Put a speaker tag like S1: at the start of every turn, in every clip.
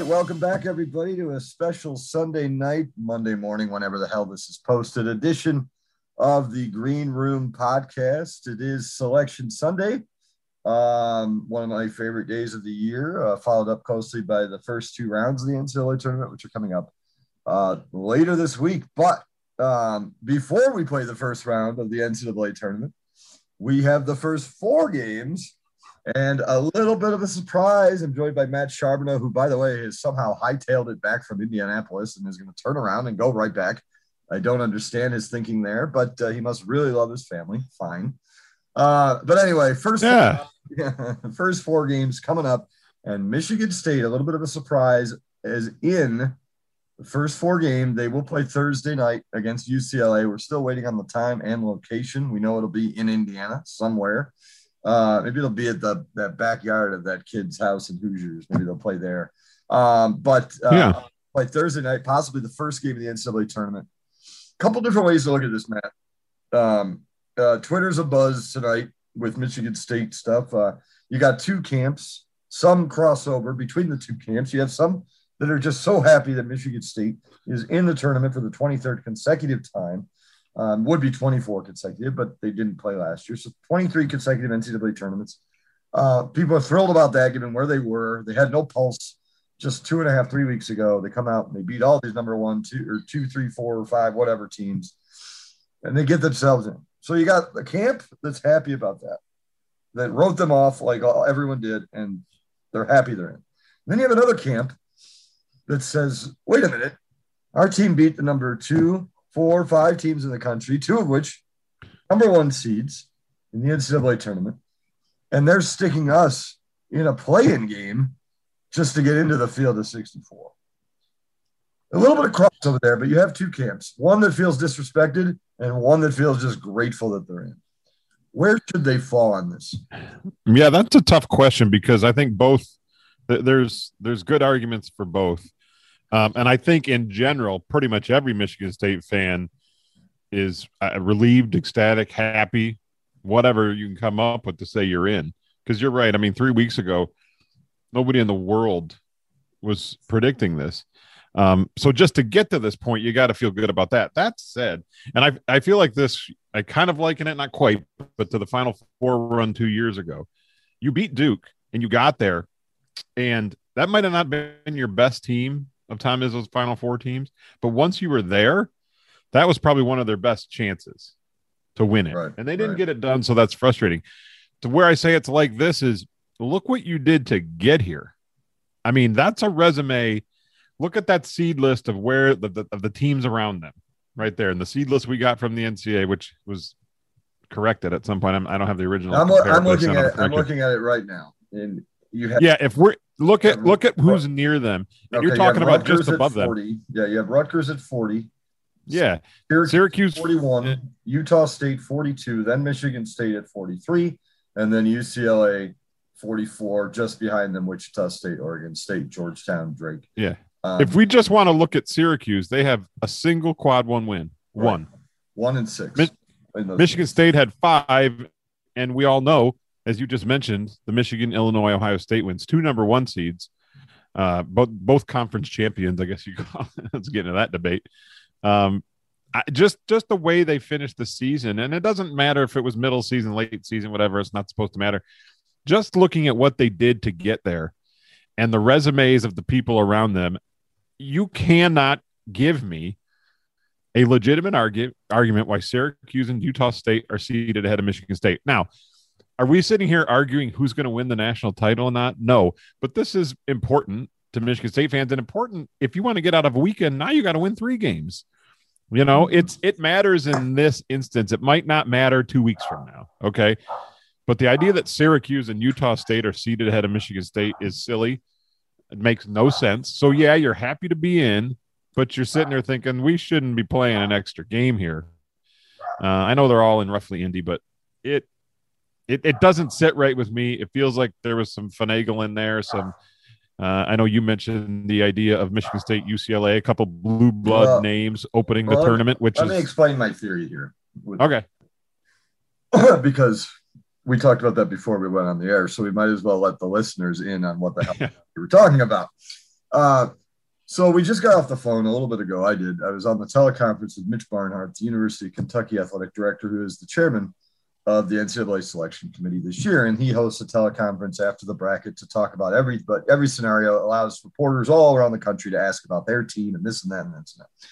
S1: Right, welcome back, everybody, to a special Sunday night, Monday morning, whenever the hell this is posted, edition of the Green Room podcast. It is Selection Sunday, um, one of my favorite days of the year, uh, followed up closely by the first two rounds of the NCAA tournament, which are coming up uh, later this week. But um, before we play the first round of the NCAA tournament, we have the first four games and a little bit of a surprise. I'm joined by Matt Charbonneau, who, by the way, has somehow hightailed it back from Indianapolis and is going to turn around and go right back. I don't understand his thinking there, but uh, he must really love his family. Fine. Uh, but anyway, first,
S2: Yeah.
S1: yeah, first four games coming up, and Michigan State, a little bit of a surprise, is in the first four game. They will play Thursday night against UCLA. We're still waiting on the time and location. We know it'll be in Indiana somewhere. Uh, maybe it'll be at the that backyard of that kid's house in Hoosiers. Maybe they'll play there. Um, but uh,
S2: Yeah.
S1: play Thursday night, possibly the first game of the NCAA tournament. A couple different ways to look at this, Matt. Um, uh, Twitter's a buzz tonight with Michigan State stuff. Uh, you got two camps, some crossover between the two camps. You have some that are just so happy that Michigan State is in the tournament for the 23rd consecutive time. Um, would be 24 consecutive, but they didn't play last year. So 23 consecutive NCAA tournaments. Uh, people are thrilled about that given where they were. They had no pulse just two and a half, three weeks ago. They come out and they beat all these number one, two, or two, three, four, or five, whatever teams, and they get themselves in. So you got the camp that's happy about that, that wrote them off like all, everyone did, and they're happy they're in. And then you have another camp that says, wait a minute, our team beat the number two, four, or five teams in the country, two of which number one seeds in the NCAA tournament, and they're sticking us in a play-in game just to get into the field of 64. A little bit of crossover there, but you have two camps: one that feels disrespected, and one that feels just grateful that they're in. Where should they fall on this?
S2: Yeah, that's a tough question because I think both there's there's good arguments for both, um, and I think in general, pretty much every Michigan State fan is uh, relieved, ecstatic, happy, whatever you can come up with to say you're in. Because you're right. I mean, three weeks ago, nobody in the world was predicting this. Um, so just to get to this point, you got to feel good about that. That said, and I I feel like this, I kind of liken it, not quite, but to the Final Four run two years ago. You beat Duke and you got there, and that might have not been your best team of Tom Izzo's Final Four teams, but once you were there, that was probably one of their best chances to win it,
S1: Right,
S2: and they didn't
S1: right.
S2: get it done. So that's frustrating. To where I say it's like this is look what you did to get here. I mean, that's a resume. Look at that seed list of where the, the of the teams around them, right there, and the seed list we got from the NCA, which was corrected at some point. I'm, I don't have the original.
S1: I'm, I'm looking at it, I'm looking at it right now, and you have
S2: Yeah, if we're look at look at who's near them,
S1: okay,
S2: you're
S1: you
S2: talking about just
S1: Rutgers at
S2: above them.
S1: Yeah, you have Rutgers at 40,
S2: Yeah,
S1: Syracuse,
S2: Syracuse
S1: 41, Utah State 42, then Michigan State at 43, and then UCLA 44, just behind them, Wichita State, Oregon State, Georgetown, Drake.
S2: Yeah.
S1: Um,
S2: If we just want to look at Syracuse, they have a single quad one win.
S1: Right.
S2: One.
S1: one and six. Those
S2: Michigan
S1: games.
S2: State had five, and we all know, as you just mentioned, the Michigan, Illinois, Ohio State wins two number one seeds, uh, both both conference champions. I guess you call let's get into that debate. Um, I, just just the way they finished the season, and it doesn't matter if it was middle season, late season, whatever. It's not supposed to matter. Just looking at what they did to get there, and the resumes of the people around them, you cannot give me a legitimate argu- argument why Syracuse and Utah State are seated ahead of Michigan State. Now, are we sitting here arguing who's going to win the national title or not? No, but this is important to Michigan State fans and important if you want to get out of a weekend. Now you got to win three games. You know, it's it matters in this instance. It might not matter two weeks from now. Okay. But the idea that Syracuse and Utah State are seated ahead of Michigan State is silly. It makes no sense. So yeah, you're happy to be in, but you're sitting there thinking we shouldn't be playing an extra game here. Uh, I know they're all in roughly Indy, but it it it doesn't sit right with me. It feels like there was some finagle in there, some uh, I know you mentioned the idea of Michigan State, UCLA, a couple blue blood
S1: Well,
S2: names opening the tournament, which
S1: Let me explain my theory here. with-
S2: okay.
S1: because we talked about that before we went on the air, so we might as well let the listeners in on what the hell we were talking about. Uh, so we just got off the phone a little bit ago. I did. I was on the teleconference with Mitch Barnhart, the University of Kentucky athletic director, who is the chairman of the NCAA selection committee this year, and he hosts a teleconference after the bracket to talk about every but every scenario allows reporters all around the country to ask about their team and this and that and this and that.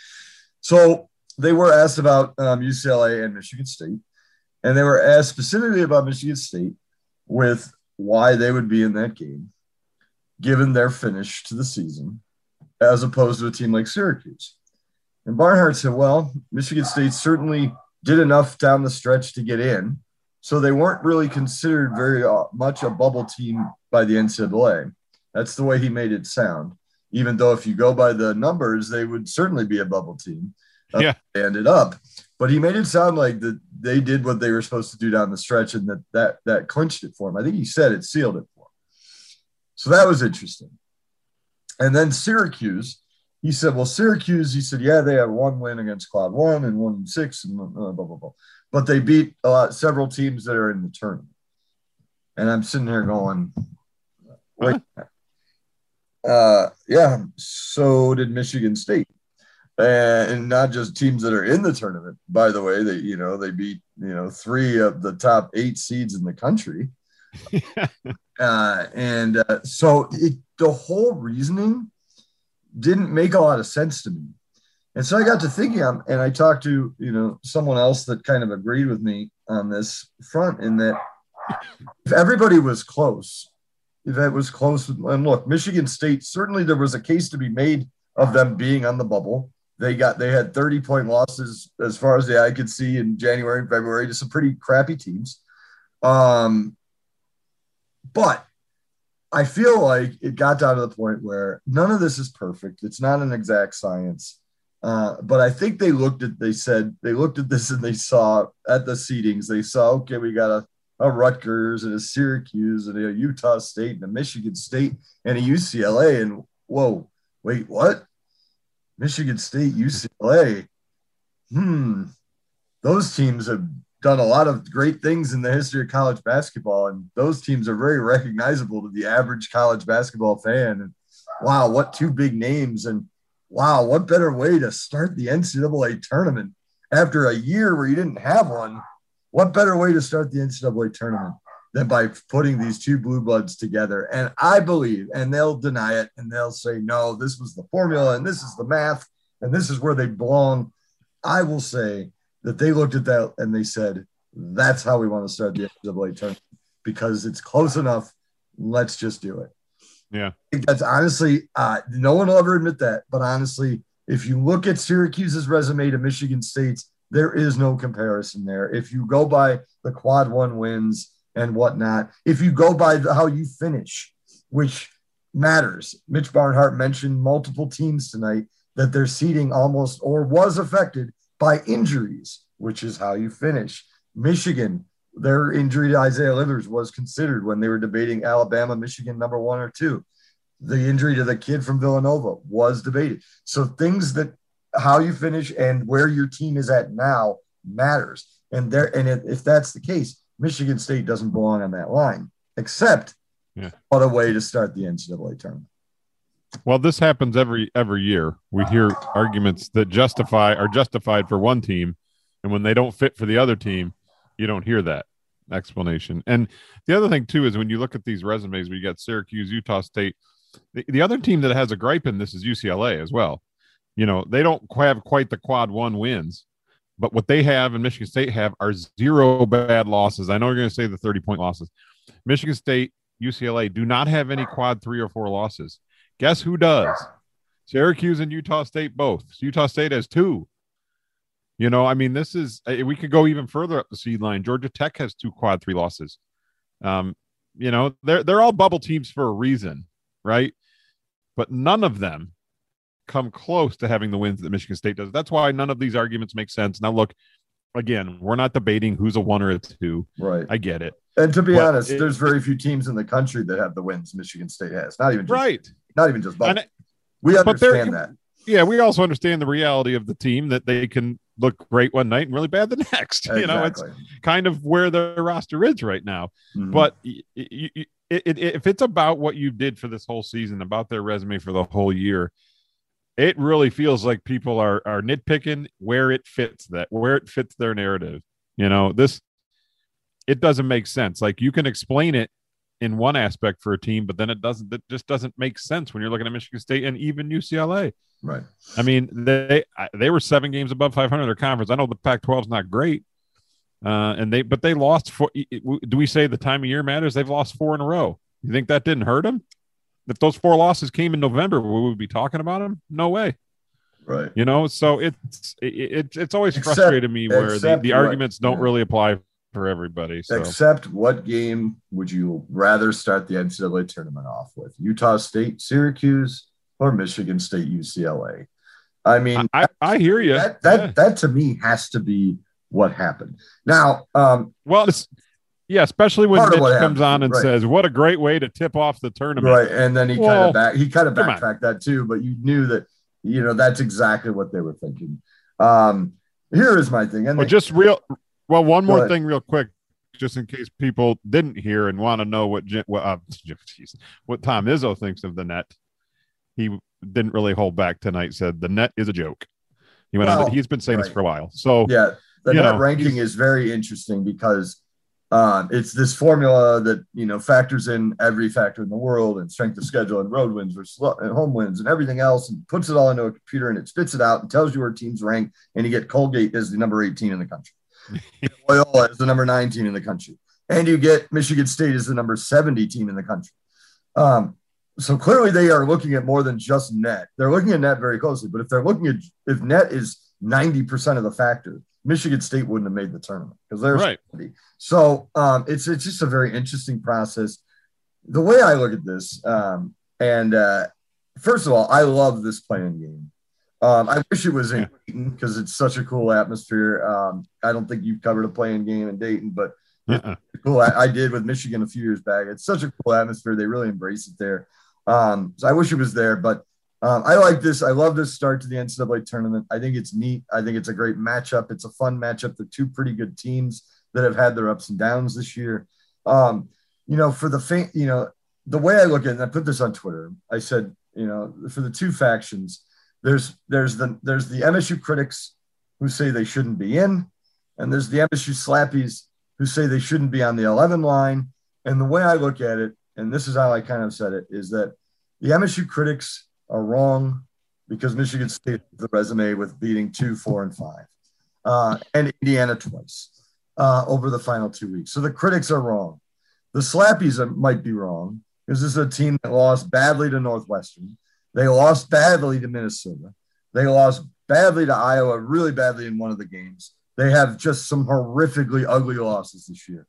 S1: So they were asked about um, UCLA and Michigan State, and they were asked specifically about Michigan State with why they would be in that game, given their finish to the season, as opposed to a team like Syracuse. And Barnhart said, well, Michigan State certainly did enough down the stretch to get in. So they weren't really considered very uh, much a bubble team by the NCAA. That's the way he made it sound. Even though if you go by the numbers, they would certainly be a bubble team.
S2: Yeah.
S1: They ended up. But he made it sound like that they did what they were supposed to do down the stretch and that that that clinched it for him. I think he said it sealed it for him. So that was interesting. And then Syracuse, he said, well, Syracuse, he said, yeah, they had one win against Quad One and one six and blah, blah, blah. But they beat uh, several teams that are in the tournament. And I'm sitting here going, wait. Uh, yeah, so did Michigan State. And not just teams that are in the tournament. By the way, they, you know, they beat, you know, three of the top eight seeds in the country. uh, and uh, so it, the whole reasoning didn't make a lot of sense to me. And so I got to thinking, um, and I talked to you know someone else that kind of agreed with me on this front in that if everybody was close, if it was close, and look, Michigan State certainly there was a case to be made of them being on the bubble. They got they had 30 point losses as far as the eye could see in January and February to some pretty crappy teams. Um, but I feel like it got down to the point where none of this is perfect. It's not an exact science. Uh, but I think they looked at, they said, they looked at this and they saw at the seedings, they saw, okay, we got a, a Rutgers and a Syracuse and a Utah State and a Michigan State and a UCLA. And whoa, wait, what? Michigan State, UCLA. Hmm. Those teams have done a lot of great things in the history of college basketball, and those teams are very recognizable to the average college basketball fan. And wow, what two big names! And wow, what better way to start the NCAA tournament after a year where you didn't have one? What better way to start the NCAA tournament than by putting these two blue together? And I believe, and they'll deny it, and they'll say, no, this was the formula, and this is the math, and this is where they belong. I will say that they looked at that and they said, that's how we want to start the NCAA tournament because it's close enough. Let's just do it.
S2: Yeah.
S1: That's honestly, uh, no one will ever admit that. But honestly, if you look at Syracuse's resume to Michigan State's, there is no comparison there. If you go by the quad one wins and whatnot, if you go by the, how you finish, which matters, Mitch Barnhart mentioned multiple teams tonight that their seating almost or was affected by injuries, which is how you finish. Michigan, their injury to Isaiah Livers was considered when they were debating Alabama, Michigan number one or two. The injury to the kid from Villanova was debated. So things that how you finish and where your team is at now matters. And there, and if, if that's the case, Michigan State doesn't belong on that line, except
S2: Yeah.
S1: what a way to start the NCAA tournament.
S2: Well, this happens every every year. We hear arguments that justify are justified for one team, and when they don't fit for the other team, you don't hear that explanation. And the other thing too is when you look at these resumes, we got Syracuse, Utah State. The, the other team that has a gripe in this is UCLA as well. You know, they don't have quite the quad one wins, but what they have and Michigan State have are zero bad losses. I know you're going to say the 30 point losses. Michigan State, UCLA do not have any quad three or four losses. Guess who does? Syracuse and Utah State both. Utah State has two. You know, I mean, this is uh, we could go even further up the seed line. Georgia Tech has two quad three losses. Um, you know, they're they're all bubble teams for a reason, right? But none of them come close to having the wins that Michigan State does. That's why none of these arguments make sense. Now, look, again, we're not debating who's a one or a two.
S1: Right.
S2: I get it.
S1: And to be
S2: But
S1: honest,
S2: it-
S1: there's very few teams in the country that have the wins Michigan State has. Not even just,
S2: Right.
S1: Not even just.
S2: And
S1: We understand that.
S2: yeah, we also understand the reality of the team that they can look great one night and really bad the next. You know, it's kind of where their roster is right now.
S1: Mhm.
S2: But y- y- y- it, it, if it's about what you did for this whole season, about their resume for the whole year, it really feels like people are are nitpicking where it fits that where it fits their narrative. You know, this it doesn't make sense. Like you can explain it in one aspect for a team, but then it doesn't. It just doesn't make sense when you're looking at Michigan State and even UCLA.
S1: right.
S2: I mean, they they were seven games above 500 in their conference. I know the Pac-12 is not great, uh, and they but they lost four. Do we say the time of year matters? They've lost four in a row. You think that didn't hurt them? If those four losses came in November, we would we be talking about them? No way.
S1: Right.
S2: You know, so it's it, it's it's always
S1: Except-
S2: frustrated me where the, the arguments don't
S1: yeah.
S2: really apply for everybody. So
S1: Except what game would you rather start the NCAA tournament off with? Utah State, Syracuse, or Michigan State, UCLA? I mean,
S2: I, I, hear you.
S1: that that that to me has to be what happened. Now, um,
S2: well, yeah, especially when Mitch comes
S1: happened,
S2: on and
S1: right.
S2: says, "What a great way to tip off the tournament."
S1: right, and then he kind of back he kind of backtracked that too, but you knew that you know that's exactly what they were thinking. Um, here is my thing, and
S2: Well,
S1: they-
S2: just real. Well, one more thing, real quick, just in case people didn't hear and want to know what what, uh, geez, what Tom Izzo thinks of the net. He didn't really hold back tonight. Said the net is a joke. He went on. He's been saying this for a while. So
S1: yeah, the net
S2: know,
S1: ranking is very interesting because um, it's this formula that you know factors in every factor in the world and strength of schedule and road wins versus and home wins and everything else and puts it all into a computer and it spits it out and tells you where teams rank and you get Colgate as the number 18 in the country, Loyola is the number 19 in the country, and you get Michigan State is the number 70 team in the country. Um, so clearly they are looking at more than just net. They're looking at net very closely, but if they're looking at if net is 90% of the factor, Michigan State wouldn't have made the tournament because they're
S2: right.
S1: so um, it's it's just a very interesting process. The way I look at this, um, and uh, first of all, I love this play-in game. Um, I wish it was in Dayton because it's such a cool atmosphere. Um, I don't think you've covered a play-in game in Dayton, but
S2: Uh-uh.
S1: cool. I, I did with Michigan a few years back. It's such a cool atmosphere. They really embrace it there. Um, so I wish it was there, but um, I like this. I love this start to the NCAA tournament. I think it's neat. I think it's a great matchup. It's a fun matchup. They're two pretty good teams that have had their ups and downs this year. Um, you know, for the fa- you know, the way I look at it, and I put this on Twitter. I said, you know, for the two factions, there's there's the there's the MSU critics who say they shouldn't be in, and there's the MSU slappies who say they shouldn't be on the 11 line. And the way I look at it, and this is how I kind of said it, is that the MSU critics are wrong because Michigan State the resume with beating two, four, and five, uh, and Indiana twice uh, over the final two weeks. So the critics are wrong. The slappies might be wrong because this is a team that lost badly to Northwestern. They lost badly to Minnesota. They lost badly to Iowa, really badly in one of the games. They have just some horrifically ugly losses this year.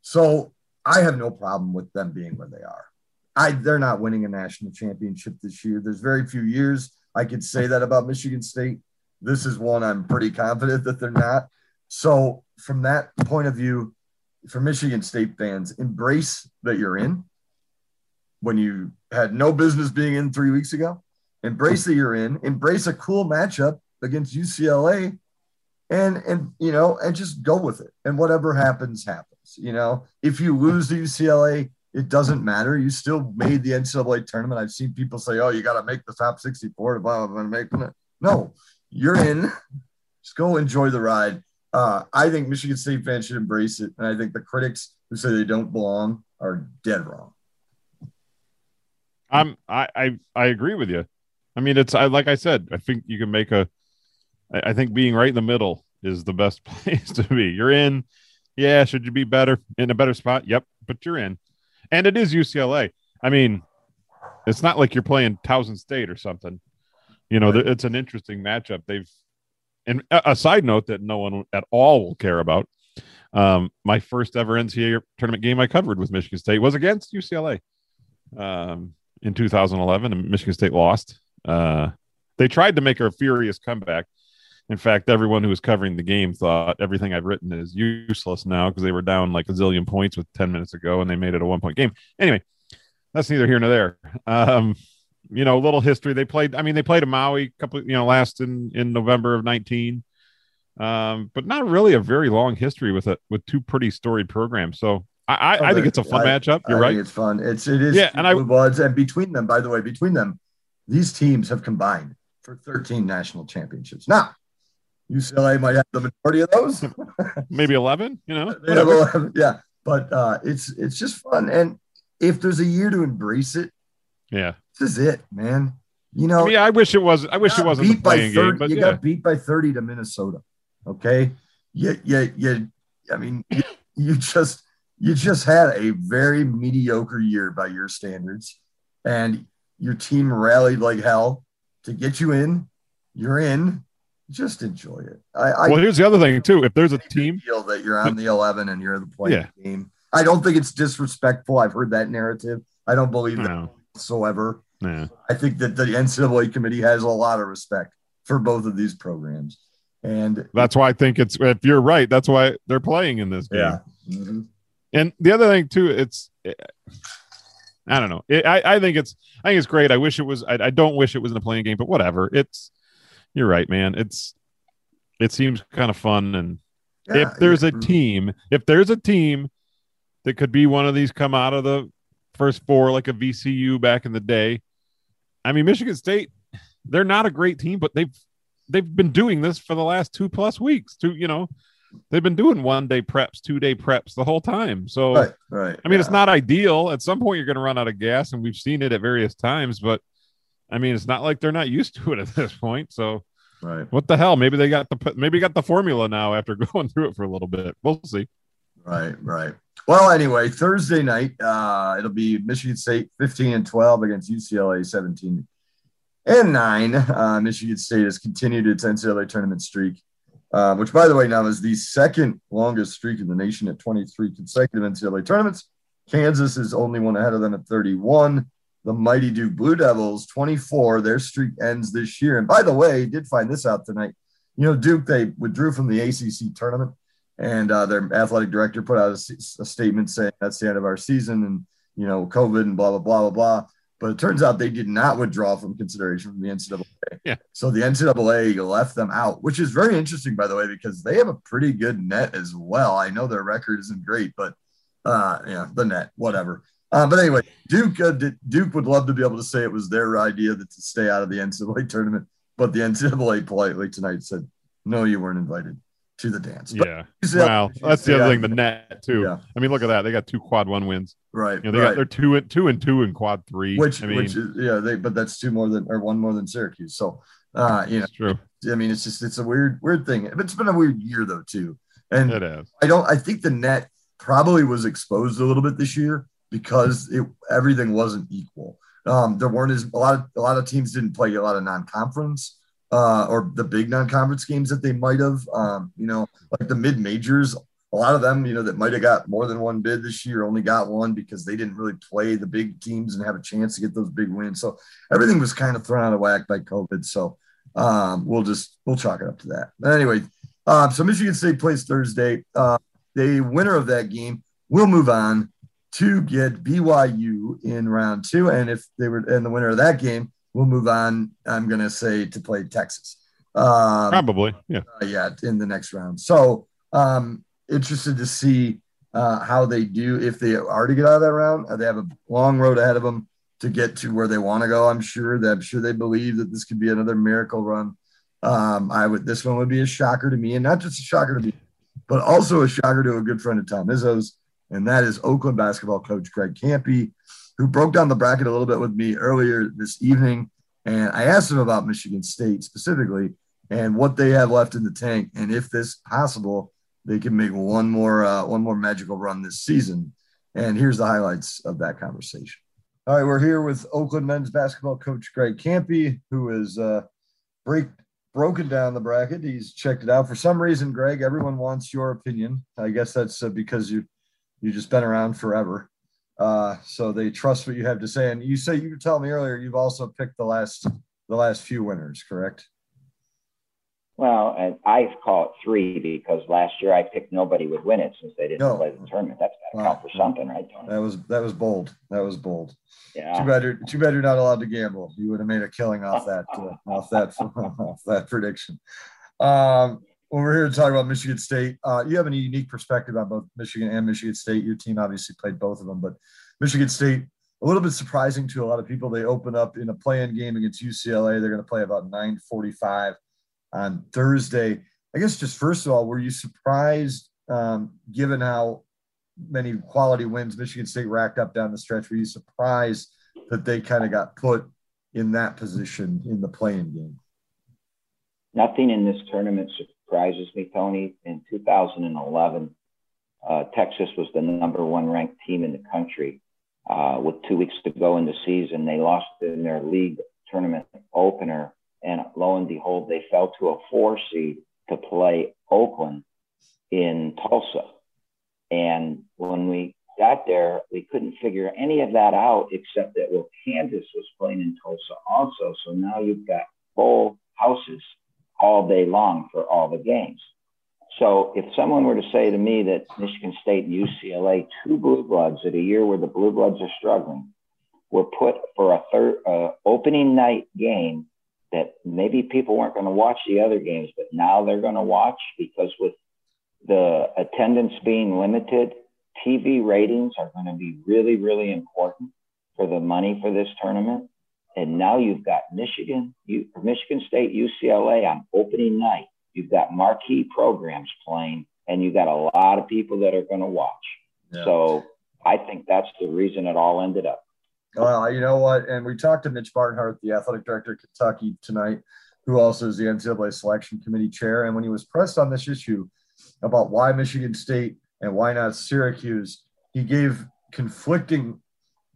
S1: So I have no problem with them being where they are. I they're not winning a national championship this year. There's very few years I could say that about Michigan State. This is one I'm pretty confident that they're not. So from that point of view, for Michigan State fans, embrace that you're in when you had no business being in three weeks ago. Embrace that you're in. Embrace a cool matchup against UCLA, and and you know, and just go with it. And whatever happens, happens. You know, if you lose to UCLA, it doesn't matter. You still made the NCAA tournament. I've seen people say, "Oh, you got to make the top 64 to blah blah blah." Make. No, you're in. Just go enjoy the ride. Uh, I think Michigan State fans should embrace it, and I think the critics who say they don't belong are dead wrong.
S2: I'm I, I I agree with you. I mean, it's I like I said. I think you can make a. I I think being right in the middle is the best place to be. You're in. Yeah, should you be better in a better spot? Yep, but you're in, and it is UCLA. I mean, it's not like you're playing Towson State or something. You know,
S1: Right.
S2: it's an interesting matchup. They've and a, a side note that no one at all will care about. Um, my first ever NCAA tournament game I covered with Michigan State was against UCLA um, in 2011, and Michigan State lost. Uh, they tried to make a furious comeback. In fact, everyone who was covering the game thought everything I've written is useless now because they were down like a zillion points with 10 minutes ago and they made it a one point game. Anyway, that's neither here nor there. Um, you know, little history. They played, I mean, they played a Maui couple, you know, last in, in November of 19 um, but not really a very long history with it with two pretty storied programs. So I, I, I think it's a fun I, matchup. You're right.
S1: it's fun. It's it is.
S2: Yeah, and I
S1: was and between them, by the way, between them, these teams have combined for 13 national championships. Now, UCLA might have the majority of those.
S2: Maybe 11. You know,
S1: 11, yeah. But uh, it's it's just fun, and if there's a year to embrace it,
S2: yeah,
S1: this is it, man. You know,
S2: yeah. I wish it was. I wish it wasn't beat by 30, game, but
S1: you
S2: yeah.
S1: got beat by 30 to Minnesota. Okay. Yeah, yeah, yeah. I mean, you, you just you just had a very mediocre year by your standards, and your team rallied like hell to get you in. You're in. Just enjoy it. I, I
S2: well, here's the other thing too. If there's a team
S1: feel that you're on the 11 and you're the playing yeah. game, I don't think it's disrespectful. I've heard that narrative. I don't believe that no. whatsoever.
S2: Yeah.
S1: I think that the NCAA committee has a lot of respect for both of these programs. And
S2: that's why I think it's if you're right, that's why they're playing in this game.
S1: Yeah. Mm-hmm.
S2: And the other thing too, it's I don't know. It, I I think it's I think it's great. I wish it was. I, I don't wish it was in a play-in game, but whatever. It's you're right, man. It's it seems kind of fun. And yeah, if there's yeah. a team, if there's a team that could be one of these come out of the first four like a VCU back in the day. I mean, Michigan State, they're not a great team, but they've they've been doing this for the last two plus weeks. Two, you know, they've been doing one day preps, two day preps the whole time. So,
S1: right, right.
S2: I mean, yeah. it's not ideal. At some point, you're going to run out of gas, and we've seen it at various times. But I mean, it's not like they're not used to it at this point. So,
S1: right.
S2: What the hell? Maybe they got the maybe got the formula now after going through it for a little bit. We'll see.
S1: Right, right. Well, anyway, Thursday night, uh, it'll be Michigan State 15 and 12 against UCLA 17 and nine, uh, Michigan State has continued its NCAA tournament streak, uh, which, by the way, now is the second longest streak in the nation at 23 consecutive NCAA tournaments. Kansas is only one ahead of them at 31. The mighty Duke Blue Devils, 24. Their streak ends this year. And by the way, did find this out tonight. You know, Duke, they withdrew from the ACC tournament, and uh, their athletic director put out a, a statement saying that's the end of our season and, you know, COVID and blah, blah, blah, blah, blah. But it turns out they did not withdraw from consideration from the NCAA.
S2: Yeah.
S1: So the NCAA left them out, which is very interesting, by the way, because they have a pretty good net as well. I know their record isn't great, but uh, yeah, the net, whatever. Uh, but anyway, Duke uh, Duke would love to be able to say it was their idea that to stay out of the NCAA tournament, but the NCAA politely tonight said, "No, you weren't invited." To the dance.
S2: But yeah. Wow. That's the other thing, the net too. Yeah. I mean, look at that. They got two quad one wins.
S1: Right.
S2: You know, they
S1: right.
S2: got they're two and two and two in quad three.
S1: Which
S2: I mean,
S1: which is yeah, they but that's two more than or one more than Syracuse. So uh, you know,
S2: true.
S1: I mean, it's just it's a weird, weird thing. But It's been a weird year though, too. And
S2: it is.
S1: I don't I think the net probably was exposed a little bit this year because it everything wasn't equal. Um, there weren't as a lot of a lot of teams didn't play a lot of non-conference uh, or the big non-conference games that they might have. Um, you know, like the mid majors, a lot of them, you know, that might have got more than one bid this year only got one because they didn't really play the big teams and have a chance to get those big wins. So everything was kind of thrown out of whack by COVID. So um, we'll just we'll chalk it up to that. But anyway, um, so Michigan State plays Thursday. Uh, the winner of that game will move on to get BYU in round two, and if they were and the winner of that game we'll move on. I'm going to say to play Texas.
S2: Um, Probably, yeah,
S1: uh, yeah, in the next round. So, um, interested to see uh, how they do if they are to get out of that round. Uh, they have a long road ahead of them to get to where they want to go. I'm sure that I'm sure they believe that this could be another miracle run. Um, I would this one would be a shocker to me, and not just a shocker to me, but also a shocker to a good friend of Tom Izzo's, and that is Oakland basketball coach Greg Kampe who broke down the bracket a little bit with me earlier this evening. And I asked him about Michigan State specifically and what they have left in the tank, and if this possible, they can make one more uh, one more magical run this season. And here's the highlights of that conversation. All right, we're here with Oakland men's basketball coach Greg Kampe, who is uh, break broken down the bracket. He's checked it out. For some reason, Greg, everyone wants your opinion. I guess that's uh, because you you just been around forever. Uh, so they trust what you have to say. And you say you told me earlier you've also picked the last the last few winners, correct?
S3: Well, and I call it three because last year I picked nobody would win it since they didn't
S1: No.
S3: play the tournament. That's got to
S1: Wow.
S3: count for something, right, Tony?
S1: That was that was bold. That was bold. Too
S3: Yeah.
S1: bad you're too bad you're not allowed to gamble. You would have made a killing off that uh, off that off that prediction. Um, well, we're here to talk about Michigan State. Uh, you have a unique perspective on both Michigan and Michigan State. Your team obviously played both of them, but Michigan State a little bit surprising to a lot of people. They open up in a play-in game against UCLA. They're going to play about 9:45 on Thursday. I guess just first of all, were you surprised, um, given how many quality wins Michigan State racked up down the stretch? Were you surprised that they kind of got put in that position in the play-in game?
S3: Nothing in this tournament surprises me, Tony. In 2011, uh, Texas was the number one ranked team in the country. Uh, with two weeks to go in the season, they lost in their league tournament opener, and lo and behold, they fell to a four seed to play Oakland in Tulsa. And when we got there, we couldn't figure any of that out except that well, Kansas was playing in Tulsa also. So now you've got full houses all day long for all the games. So if someone were to say to me that Michigan State and UCLA, two blue bloods at a year where the blue bloods are struggling, were put for a third uh, opening night game that maybe people weren't going to watch the other games, but now they're going to watch because with the attendance being limited, TV ratings are going to be really, really important for the money for this tournament. And now you've got Michigan, you, Michigan State, UCLA on opening night. You've got marquee programs playing, and you've got a lot of people that are going to watch.
S1: Yeah.
S3: So I think that's the reason it all ended up.
S1: Well, you know what? And we talked to Mitch Barnhart, the athletic director of Kentucky tonight, who also is the NCAA selection committee chair. And when he was pressed on this issue about why Michigan State and why not Syracuse, he gave conflicting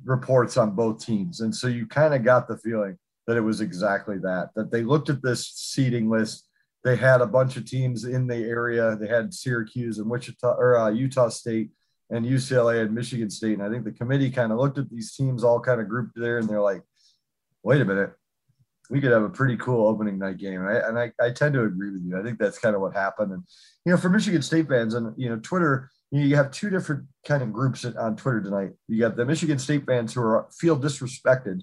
S1: reports on both teams. And so you kind of got the feeling that it was exactly that, that they looked at this seating list. They had a bunch of teams in the area. They had Syracuse and Wichita or uh, Utah State and UCLA and Michigan State. And I think the committee kind of looked at these teams all kind of grouped there and they're like, wait a minute, we could have a pretty cool opening night game. And I, and I, I tend to agree with you. I think that's kind of what happened. And, you know, for Michigan State fans and, you know, Twitter, you have two different kind of groups on Twitter tonight. You got the Michigan State fans who are feel disrespected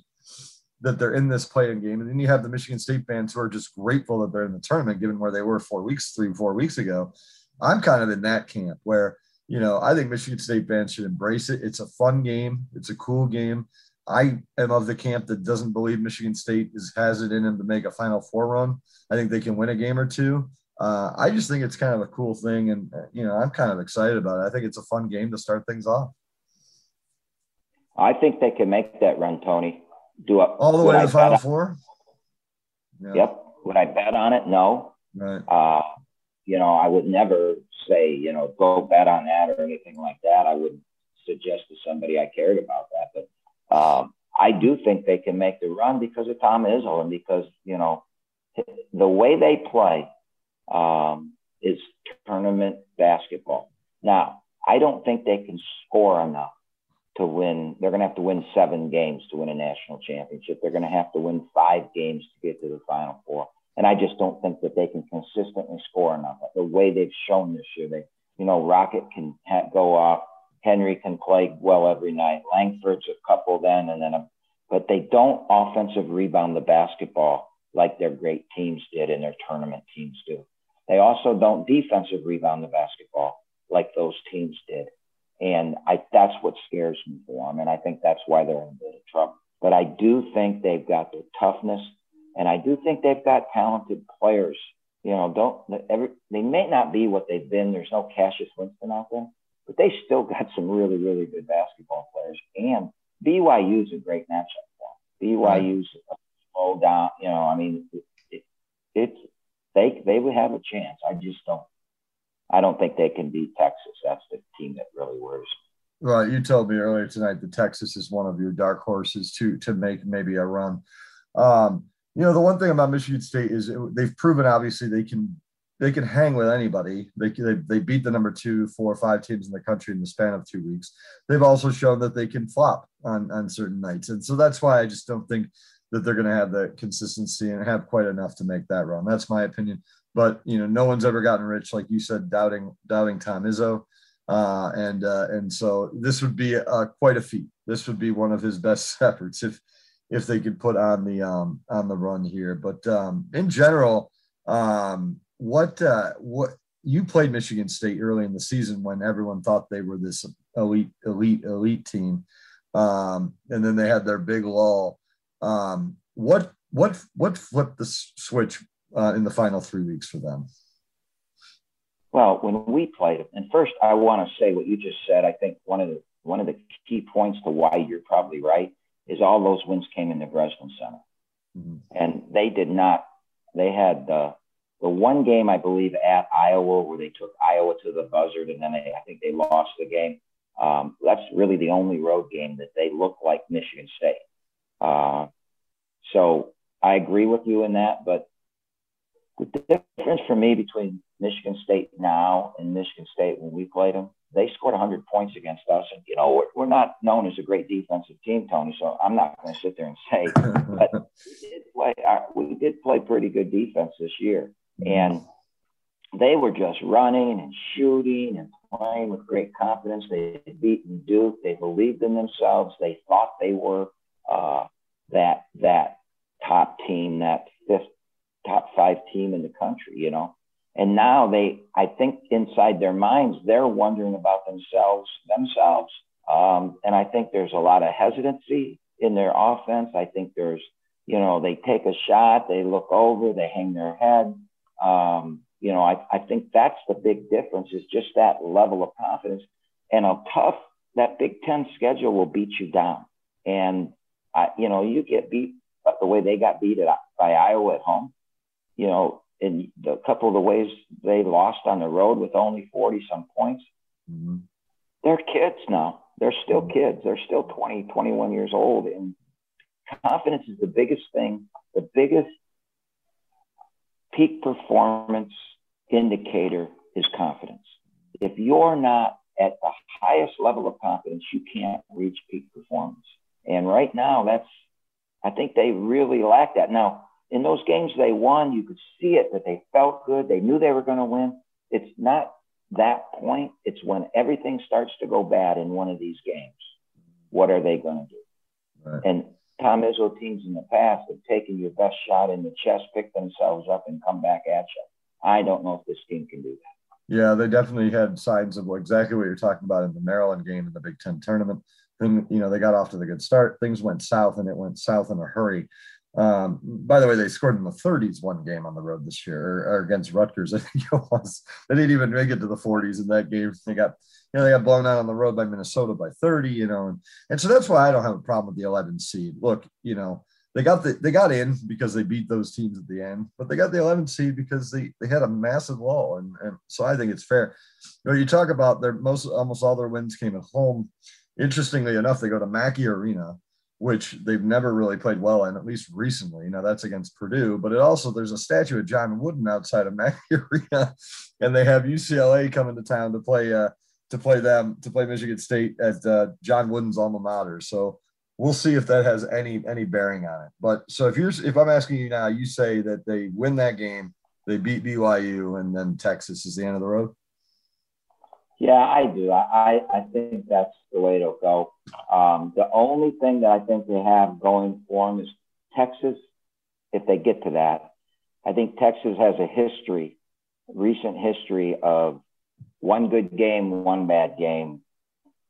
S1: that they're in this play-in game. And then you have the Michigan State fans who are just grateful that they're in the tournament, given where they were four weeks, three, four weeks ago. I'm kind of in that camp where, you know, I think Michigan State fans should embrace it. It's a fun game. It's a cool game. I am of the camp that doesn't believe Michigan State is, has it in them to make a Final Four run. I think they can win a game or two. Uh, I just think it's kind of a cool thing, and uh, you know, I'm kind of excited about it. I think it's a fun game to start things off.
S3: I think they can make that run, Tony. Do a,
S1: All the way to the Final Four. Yeah,
S3: Yep. Would I bet on it? No.
S1: Right.
S3: Uh, you know, I would never say, you know, go bet on that or anything like that. I would suggest to somebody I cared about that. But um, I do think they can make the run because of Tom Izzo and because, you know, the way they play um, is tournament basketball. Now, I don't think they can score enough to win. They're going to have to win seven games to win a national championship. They're going to have to win five games to get to the Final Four. And I just don't think that they can consistently score enough. The way they've shown this year, they, you know, Rocket can ha- go off. Henry can play well every night. Langford's a couple then, and then a, but they don't offensive rebound the basketball like their great teams did and their tournament teams do. They also don't defensive rebound the basketball like those teams did. And I, that's what scares me for them. And I think that's why they're in a bit of trouble. But I do think they've got the toughness and I do think they've got talented players. You know, don't every, they may not be what they've been. There's no Cassius Winston out there, but they still got some really, really good basketball players. And BYU's a great matchup. BYU's a slow down. You know, I mean, it, it, it's they they would have a chance. I just don't. I don't think they can beat Texas. That's the team that really worries.
S1: Well, you told me earlier tonight that Texas is one of your dark horses to to make maybe a run. Um, you know, the one thing about Michigan State is they've proven obviously they can they can hang with anybody. They, they they beat the number two, four, five teams in the country in the span of two weeks. They've also shown that they can flop on on certain nights, and so that's why I just don't think that they're going to have the consistency and have quite enough to make that run. That's my opinion. But you know, no one's ever gotten rich, like you said, doubting doubting Tom Izzo, uh, and uh, and so this would be uh, quite a feat. This would be one of his best efforts if if they could put on the um, on the run here. But um, in general, um, what uh, what you played Michigan State early in the season when everyone thought they were this elite elite elite team, um, and then they had their big lull. Um, what what what flipped the switch uh, in the final three weeks for them?
S3: Well, when we played, and first I want to say what you just said. I think one of the one of the key points to why you're probably right is all those wins came in the Breslin Center, mm-hmm. and they did not. They had the the one game I believe at Iowa where they took Iowa to the buzzard, and then they, I think they lost the game. Um, that's really the only road game that they look like Michigan State. Uh, so I agree with you in that, but the difference for me between Michigan State now and Michigan State when we played them they scored 100 points against us. And, you know, we're, we're not known as a great defensive team, Tony, so I'm not going to sit there and say, but we did, play, uh, we did play pretty good defense this year. And they were just running and shooting and playing with great confidence. They had beaten Duke. They believed in themselves. They thought they were uh, that that top team, that fifth top five team in the country, you know. And now they, I think inside their minds, they're wondering about themselves, themselves. Um, and I think there's a lot of hesitancy in their offense. I think there's, you know, they take a shot, they look over, they hang their head. Um, you know, I, I think that's the big difference is just that level of confidence and a tough, that Big Ten schedule will beat you down. And, I, you know, you get beat the way they got beat at, by Iowa at home. You know, in a couple of the ways they lost on the road with only 40 some points, mm-hmm. they're kids now. They're still mm-hmm. kids. They're still 20, 21 years old. And confidence is the biggest thing, the biggest peak performance indicator is confidence. If you're not at the highest level of confidence, you can't reach peak performance. And right now, that's, I think they really lack that. Now, in those games they won, you could see it that they felt good. They knew they were going to win. It's not that point. It's when everything starts to go bad in one of these games. What are they going to do? Right. And Tom Izzo teams in the past have taken your best shot in the chest, pick themselves up, and come back at you. I don't know if this team can do that.
S1: Yeah, they definitely had signs of exactly what you're talking about in the Maryland game in the Big Ten tournament. Then, you know, they got off to the good start. Things went south, and it went south in a hurry. Um, by the way, they scored in the 30s one game on the road this year or, or, against Rutgers. I think it was. They didn't even make it to the 40s in that game. They got, you know, they got blown out on the road by Minnesota by 30. You know, and, and so that's why I don't have a problem with the 11 seed. Look, you know, they got the they got in because they beat those teams at the end, but they got the 11 seed because they they had a massive lull, and, and so I think it's fair. You know, you talk about their most almost all their wins came at home. Interestingly enough, they go to Mackey Arena which they've never really played well in, at least recently. Now that's against Purdue, but it also there's a statue of John Wooden outside of Mackey Arena, and they have UCLA coming to town to play uh, to play them to play Michigan State at uh, John Wooden's alma mater. So we'll see if that has any any bearing on it. But so if you're if I'm asking you now, you say that they win that game, they beat BYU, and then Texas is the end of the road.
S3: Yeah, I do. I, I think that's the way it'll go. Um, the only thing that I think they have going for them is Texas, if they get to that. I think Texas has a history, recent history of one good game, one bad game,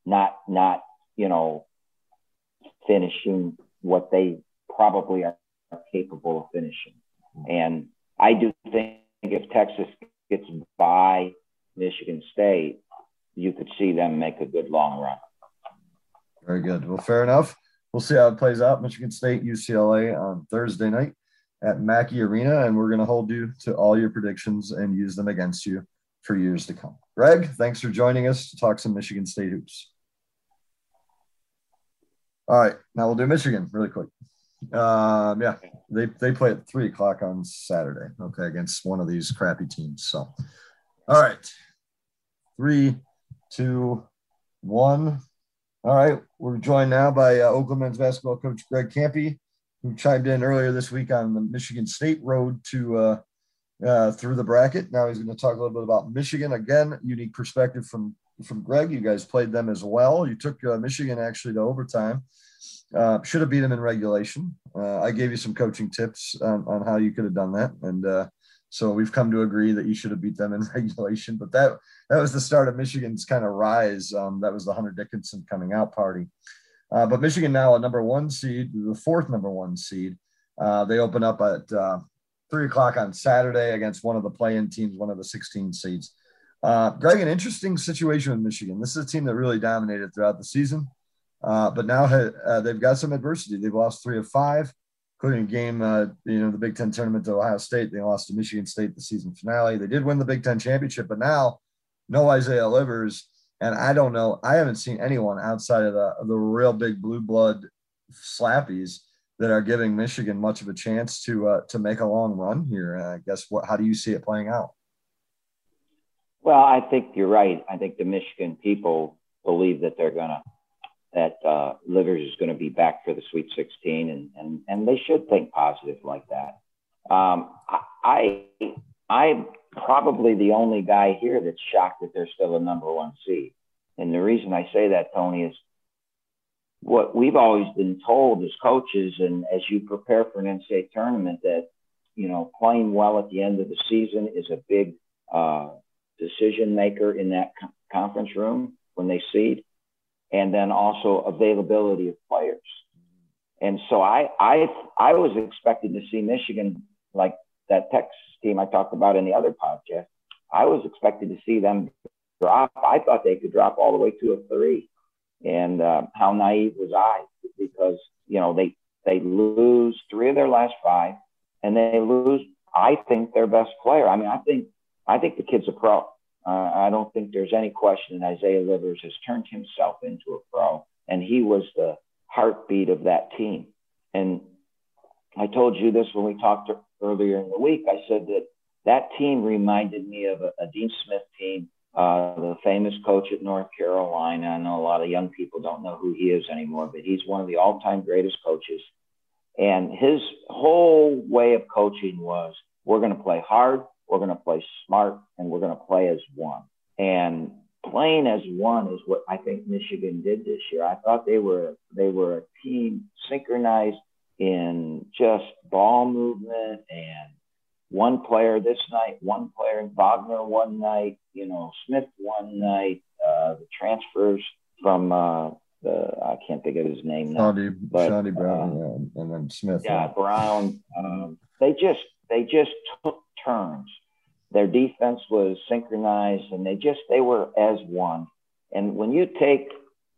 S3: not not you know finishing what they probably are capable of finishing. And I do think if Texas gets by Michigan State, you could see them make a good long run.
S1: Very good. Well, fair enough. We'll see how it plays out. Michigan State, UCLA on Thursday night at Mackey Arena, and we're going to hold you to all your predictions and use them against you for years to come. Greg, thanks for joining us to talk some Michigan State hoops. All right, now we'll do Michigan really quick. Um, yeah, they they play at three o'clock on Saturday. Okay, against one of these crappy teams. So, all right, three, two, one. All right, we're joined now by uh, Oakland men's basketball coach Greg Kampe, who chimed in earlier this week on the Michigan State road to uh, uh, through the bracket. Now he's going to talk a little bit about Michigan again. Unique perspective from from Greg. You guys played them as well. You took uh, Michigan actually to overtime. Uh, should have beat them in regulation. Uh, I gave you some coaching tips on, on how you could have done that, and uh, so we've come to agree that you should have beat them in regulation. But that that was the start of Michigan's kind of rise. Um, that was the Hunter Dickinson coming out party. Uh, but Michigan now a number one seed, the fourth number one seed. Uh, they open up at uh, three o'clock on Saturday against one of the play-in teams, one of the 16 seeds. Uh, Greg, an interesting situation with Michigan. This is a team that really dominated throughout the season, uh, but now uh, they've got some adversity. They've lost three of five, including game, uh, you know, the Big Ten tournament to Ohio State. They lost to Michigan State the season finale. They did win the Big Ten championship, but now no Isaiah Livers. And I don't know. I haven't seen anyone outside of the, the real big blue blood slappies that are giving Michigan much of a chance to uh, to make a long run here. Uh, I guess what? How do you see it playing out?
S3: Well, I think you're right. I think the Michigan people believe that they're gonna that uh, Livers is going to be back for the Sweet 16, and and and they should think positive like that. Um, I I'm probably the only guy here that's shocked that they're still a number one seed, and the reason I say that, Tony, is what we've always been told as coaches, and as you prepare for an NCAA tournament, that you know playing well at the end of the season is a big uh, decision maker in that co- conference room when they seed, and then also availability of players. And so I I I was expecting to see Michigan like that Texas team I talked about in the other podcast. I was expecting to see them drop. I thought they could drop all the way to a three. And uh, how naive was I? Because you know they they lose three of their last five, and they lose. I think their best player. I mean, I think I think the kid's a pro. Uh, I don't think there's any question that Isaiah Livers has turned himself into a pro, and he was the heartbeat of that team. And I told you this when we talked earlier in the week. I said that that team reminded me of a, a Dean Smith team, uh, the famous coach at North Carolina. I know a lot of young people don't know who he is anymore, but he's one of the all-time greatest coaches. And his whole way of coaching was, we're going to play hard, we're going to play smart and we're going to play as one. And playing as one is what I think Michigan did this year. I thought they were they were a team synchronized in just ball movement and one player this night, one player Wagner one night, you know Smith one night, uh, the transfers from uh, the I can't think of his name now,
S1: Chaundee, but, Chaundee Brown, uh, yeah, and then Smith.
S3: Yeah, Brown. Um, they just they just took turns. Their defense was synchronized and they just, they were as one. And when you take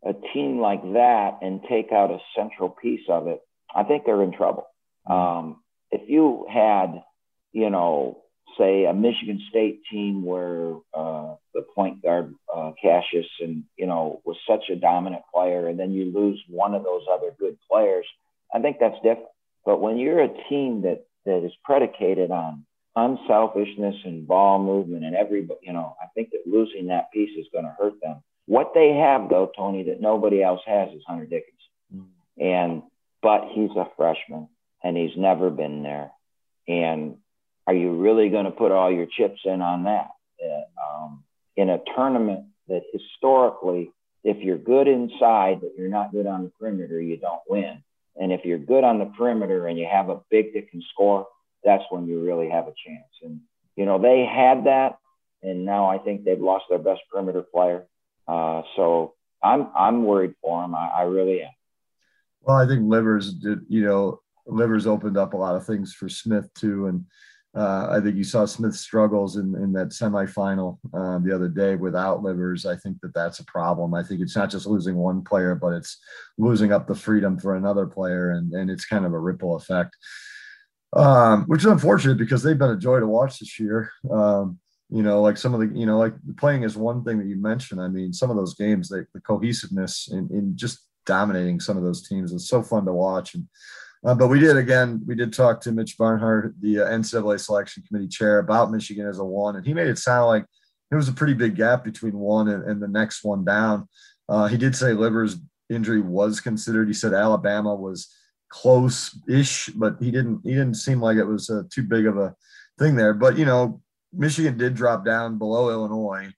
S3: a team like that and take out a central piece of it, I think they're in trouble. Um, if you had, you know, say a Michigan State team where uh, the point guard uh, Cassius and you know was such a dominant player, and then you lose one of those other good players, I think that's different. But when you're a team that that is predicated on unselfishness and ball movement and every, you know, I think that losing that piece is going to hurt them. What they have, though, Tony, that nobody else has is Hunter Dickinson. Mm-hmm. And, but he's a freshman and he's never been there. And are you really going to put all your chips in on that? Uh, um, in a tournament that historically, if you're good inside, but you're not good on the perimeter, you don't win. And if you're good on the perimeter and you have a big that can score, that's when you really have a chance. And, you know, they had that, and now I think they've lost their best perimeter player. Uh, so I'm, I'm worried for them. I, I really am.
S1: Well, I think Livers did, you know, Livers opened up a lot of things for Smith too. And uh, I think you saw Smith's struggles in, in that semifinal um, the other day without Livers. I think that that's a problem. I think it's not just losing one player, but it's losing up the freedom for another player. And, and it's kind of a ripple effect um, which is unfortunate because they've been a joy to watch this year. Um, you know, like some of the, you know, like playing is one thing that you mentioned. I mean, some of those games, they, the cohesiveness in, in just dominating some of those teams is so fun to watch. And Uh, but we did again. We did talk to Mitch Barnhart, the uh, NCAA selection committee chair, about Michigan as a one, and he made it sound like there was a pretty big gap between one and, and the next one down. Uh, he did say Livers injury was considered. He said Alabama was close-ish, but he didn't. He didn't seem like it was uh, too big of a thing there. But you know, Michigan did drop down below Illinois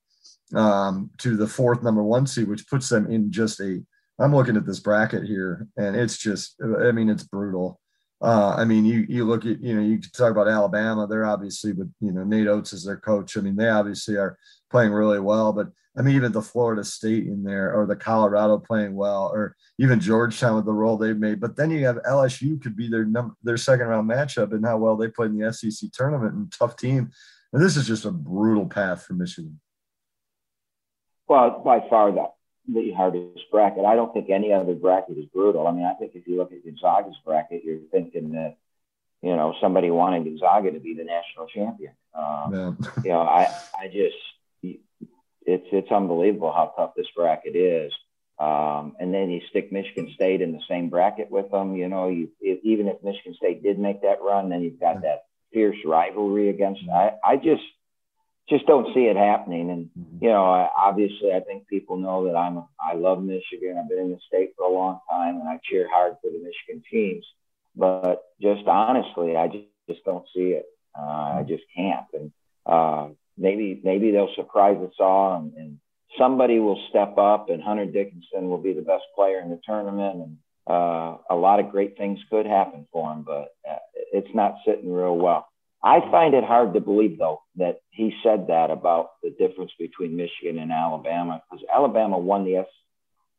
S1: um, to the fourth number one seed, which puts them in just a. I'm looking at this bracket here, and it's just. I mean, it's brutal. Uh, I mean, you you look at you know you talk about Alabama. They're obviously with you know Nate Oats as their coach. I mean, they obviously are playing really well. But I mean, even the Florida State in there or the Colorado playing well, or even Georgetown with the role they've made. But then you have LSU could be their number their second round matchup and how well they played in the SEC tournament and tough team. And this is just a brutal path for Michigan.
S3: Well, by far the, the hardest bracket. I don't think any other bracket is brutal. I mean, I think if you look at Gonzaga's bracket, you're thinking that, you know, somebody wanted Gonzaga to be the national champion. Um, yeah. you know, I, I just, it's, it's unbelievable how tough this bracket is. Um, and then you stick Michigan State in the same bracket with them. You know, you, if, even if Michigan State did make that run, then you've got that fierce rivalry against. I, I just, just don't see it happening. And mm-hmm. you know, I, obviously, I think people know that I'm I love Michigan. I've been in the state for a long time, and I cheer hard for the Michigan teams. But just honestly, I just just don't see it. Uh, I mm-hmm. just can't. And uh, maybe maybe they'll surprise us all, and, and somebody will step up, and Hunter Dickinson will be the best player in the tournament, and uh, a lot of great things could happen for him. But uh, it's not sitting real well. I find it hard to believe, though, that he said that about the difference between Michigan and Alabama, because Alabama won the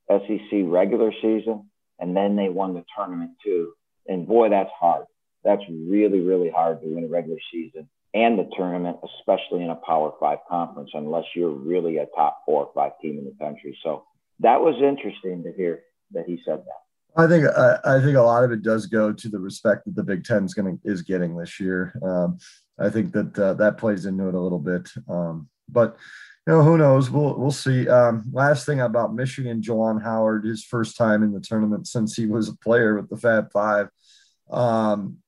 S3: SEC regular season and then they won the tournament too. And boy, that's hard. That's really, really hard to win a regular season and the tournament, especially in a Power Five conference, unless you're really a top four or five team in the country. So that was interesting to hear that he said that.
S1: I think I, I, think a lot of it does go to the respect that the Big Ten is going is getting this year. Um, I think that uh, that plays into it a little bit. Um, but you know, who knows? We'll we'll see. Um, last thing about Michigan, Juwan Howard, his first time in the tournament since he was a player with the Fab Five. Um,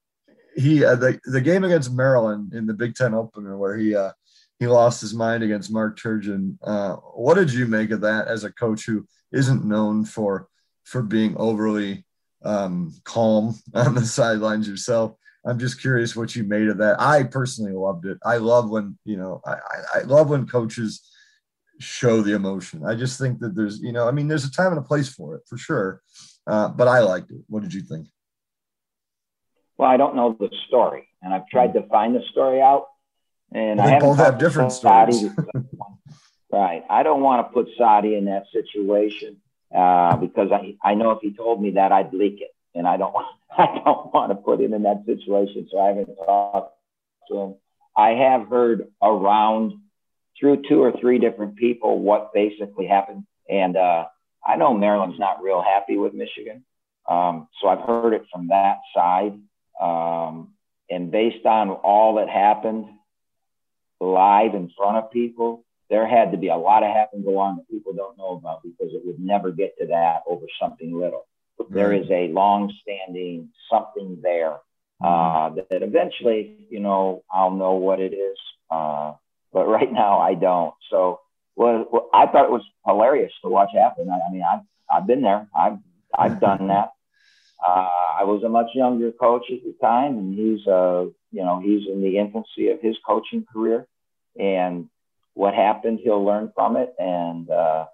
S1: he uh, the the game against Maryland in the Big Ten opener where he uh, he lost his mind against Mark Turgeon. Uh, what did you make of that as a coach who isn't known for for being overly um, calm on the sidelines yourself. I'm just curious what you made of that. I personally loved it. I love when you know I, I, I love when coaches show the emotion. I just think that there's you know I mean there's a time and a place for it for sure, uh, but I liked it. What did you think?
S3: Well, I don't know the story, and I've tried to find the story out, and
S1: well,
S3: I
S1: both have different stories.
S3: right. I don't want to put Sadi in that situation uh, because I, I know if he told me that I'd leak it, and I don't I don't want to put him in that situation. So I haven't talked to him. I have heard around through two or three different people what basically happened, and uh, I know Maryland's not real happy with Michigan. Um, so I've heard it from that side. Um, and based on all that happened live in front of people, there had to be a lot of happen go on that people don't know about because it would never get to that over something little. Right. There is a long-standing something there uh, mm-hmm. that, that, eventually, you know, I'll know what it is. Uh, but right now, I don't. So, well, well, I thought it was hilarious to watch happen. I, I mean, I've I've been there. I've I've done that. Uh, I was a much younger coach at the time, and he's uh, you know, he's in the infancy of his coaching career, and what happened, he'll learn from it, and uh,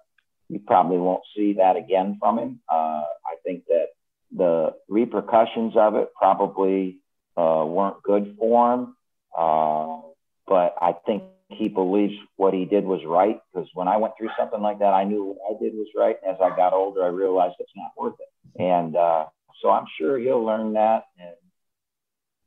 S3: you probably won't see that again from him. Uh, I think that the repercussions of it probably uh, weren't good for him, uh, but I think he believes what he did was right because when I went through something like that, I knew what I did was right. And as I got older, I realized it's not worth it, and uh, so I'm sure he'll learn that and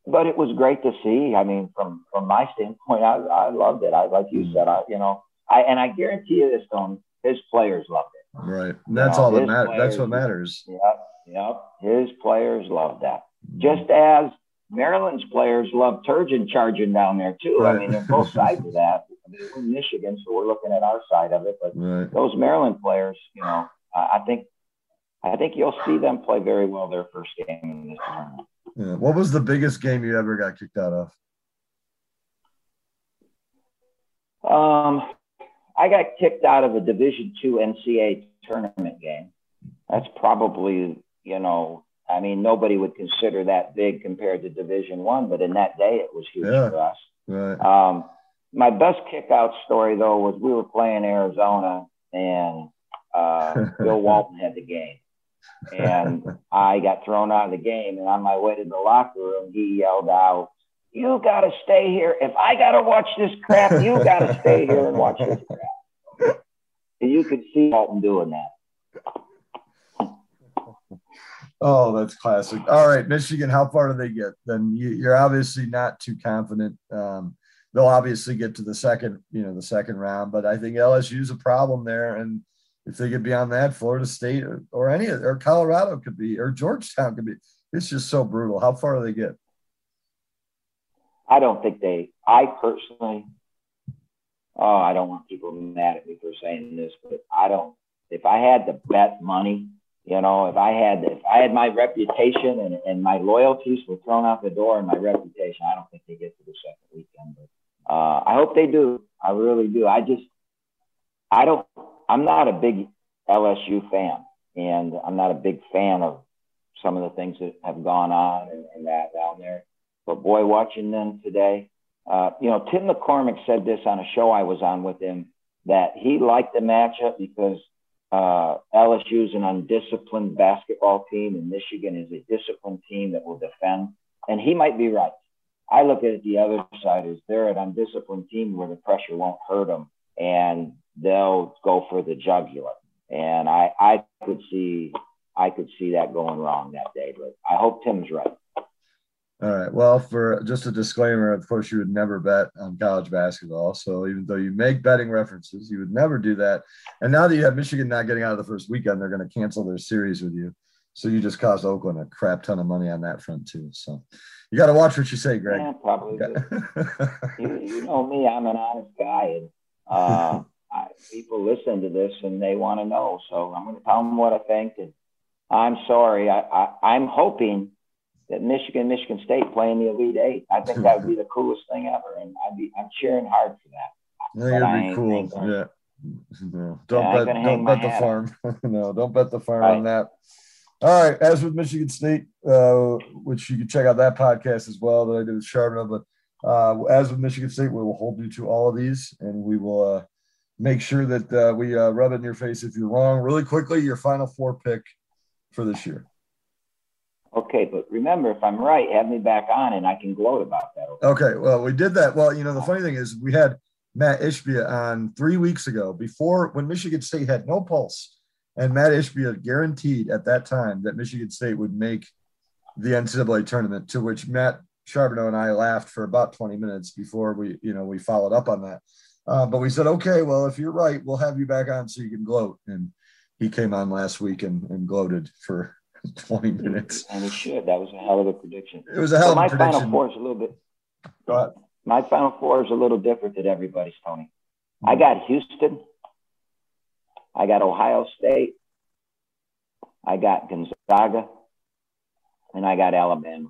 S3: but it was great to see. I mean, from from my standpoint, I, I loved it. I like you mm. said, I you know, I and I guarantee you this, Don, his players loved it.
S1: Right, and that's you know, all that matters. That's what matters.
S3: Yep, yep. His players loved that, mm. just as Maryland's players love Turgeon charging down there too. Right. I mean, they're both sides of that. I mean, we're Michigan, so we're looking at our side of it, but right. those Maryland players, you know, I think I think you'll see them play very well their first game in this tournament.
S1: Yeah. What was the biggest game you ever got kicked out of?
S3: Um, I got kicked out of a Division two NCAA tournament game. That's probably, you know, I mean, nobody would consider that big compared to Division One, but in that day, it was huge
S1: Yeah.
S3: for us.
S1: Right.
S3: Um, my best kick-out story though was we were playing Arizona and uh, Bill Walton had the game, and I got thrown out of the game. And on my way to the locker room, he yelled out, "You got to stay here! If I got to watch this crap, you got to stay here and watch this crap." And you could see Walton doing that.
S1: Oh, that's classic. All right, Michigan. How far do they get? Then you, you're obviously not too confident. Um, they'll obviously get to the second, you know, the second round. But I think LSU's a problem there, and if they get beyond that, Florida State or, or any of or Colorado could be, or Georgetown could be. It's just so brutal. How far do they get?
S3: I don't think they. I personally, oh, I don't want people mad at me for saying this, but I don't. If I had the bet money, you know, if I had if I had my reputation and, and my loyalties were thrown out the door and my reputation, I don't think they get to the second weekend. But uh, I hope they do. I really do. I just, I don't. I'm not a big LSU fan, and I'm not a big fan of some of the things that have gone on and, and that down there. But boy, watching them today, uh, you know, Tim McCormick said this on a show I was on with him that he liked the matchup because uh, LSU is an undisciplined basketball team, and Michigan is a disciplined team that will defend. And he might be right. I look at it the other side is they're an undisciplined team where the pressure won't hurt them, and they'll go for the jugular. And I, I could see, I could see that going wrong that day. But I hope Tim's right.
S1: All right. Well, for just a disclaimer, of course, you would never bet on college basketball. So even though you make betting references, you would never do that. And now that you have Michigan not getting out of the first weekend, they're going to cancel their series with you. So you just cost Oakland a crap ton of money on that front too. So you got to watch what you say, Greg.
S3: Yeah, probably. you, you know me, I'm an honest guy, and uh, I, people listen to this and they want to know. So I'm going to tell them what I think. And I'm sorry. I, I, I'm hoping that Michigan, Michigan State playing the Elite Eight. I think that would be the coolest thing ever, and I'd be I'm cheering hard for that. But I
S1: it'd be cool.
S3: thinking-
S1: Yeah. No, don't
S3: Yeah,
S1: bet. Don't bet the
S3: hat
S1: farm. no, don't bet the farm on that. All right. As with Michigan State, uh, which you can check out that podcast as well that I did with Charbonneau. But uh, as with Michigan State, we will hold you to all of these, and we will uh, make sure that uh, we uh, rub it in your face if you're wrong. Really quickly, your final four pick for this year.
S3: Okay, but remember, if I'm right, have me back on, and I can gloat about that. Okay?
S1: Okay, well, we did that. Well, you know, the funny thing is, we had Matt Ishbia on three weeks ago before when Michigan State had no pulse, and Matt Ishbia guaranteed at that time that Michigan State would make the NCAA tournament. To which Matt Charbonneau and I laughed for about 20 minutes before we, you know, we followed up on that. Uh, but we said, okay, well, if you're right, we'll have you back on so you can gloat. And he came on last week and, and gloated for 20 minutes.
S3: And he should. That was a hell of a prediction.
S1: It was a hell
S3: So
S1: of
S3: my
S1: a prediction.
S3: final four is a little bit.
S1: Go ahead.
S3: My final four is a little different than everybody's, Tony. I got Houston. I got Ohio State. I got Gonzaga. And I got Alabama.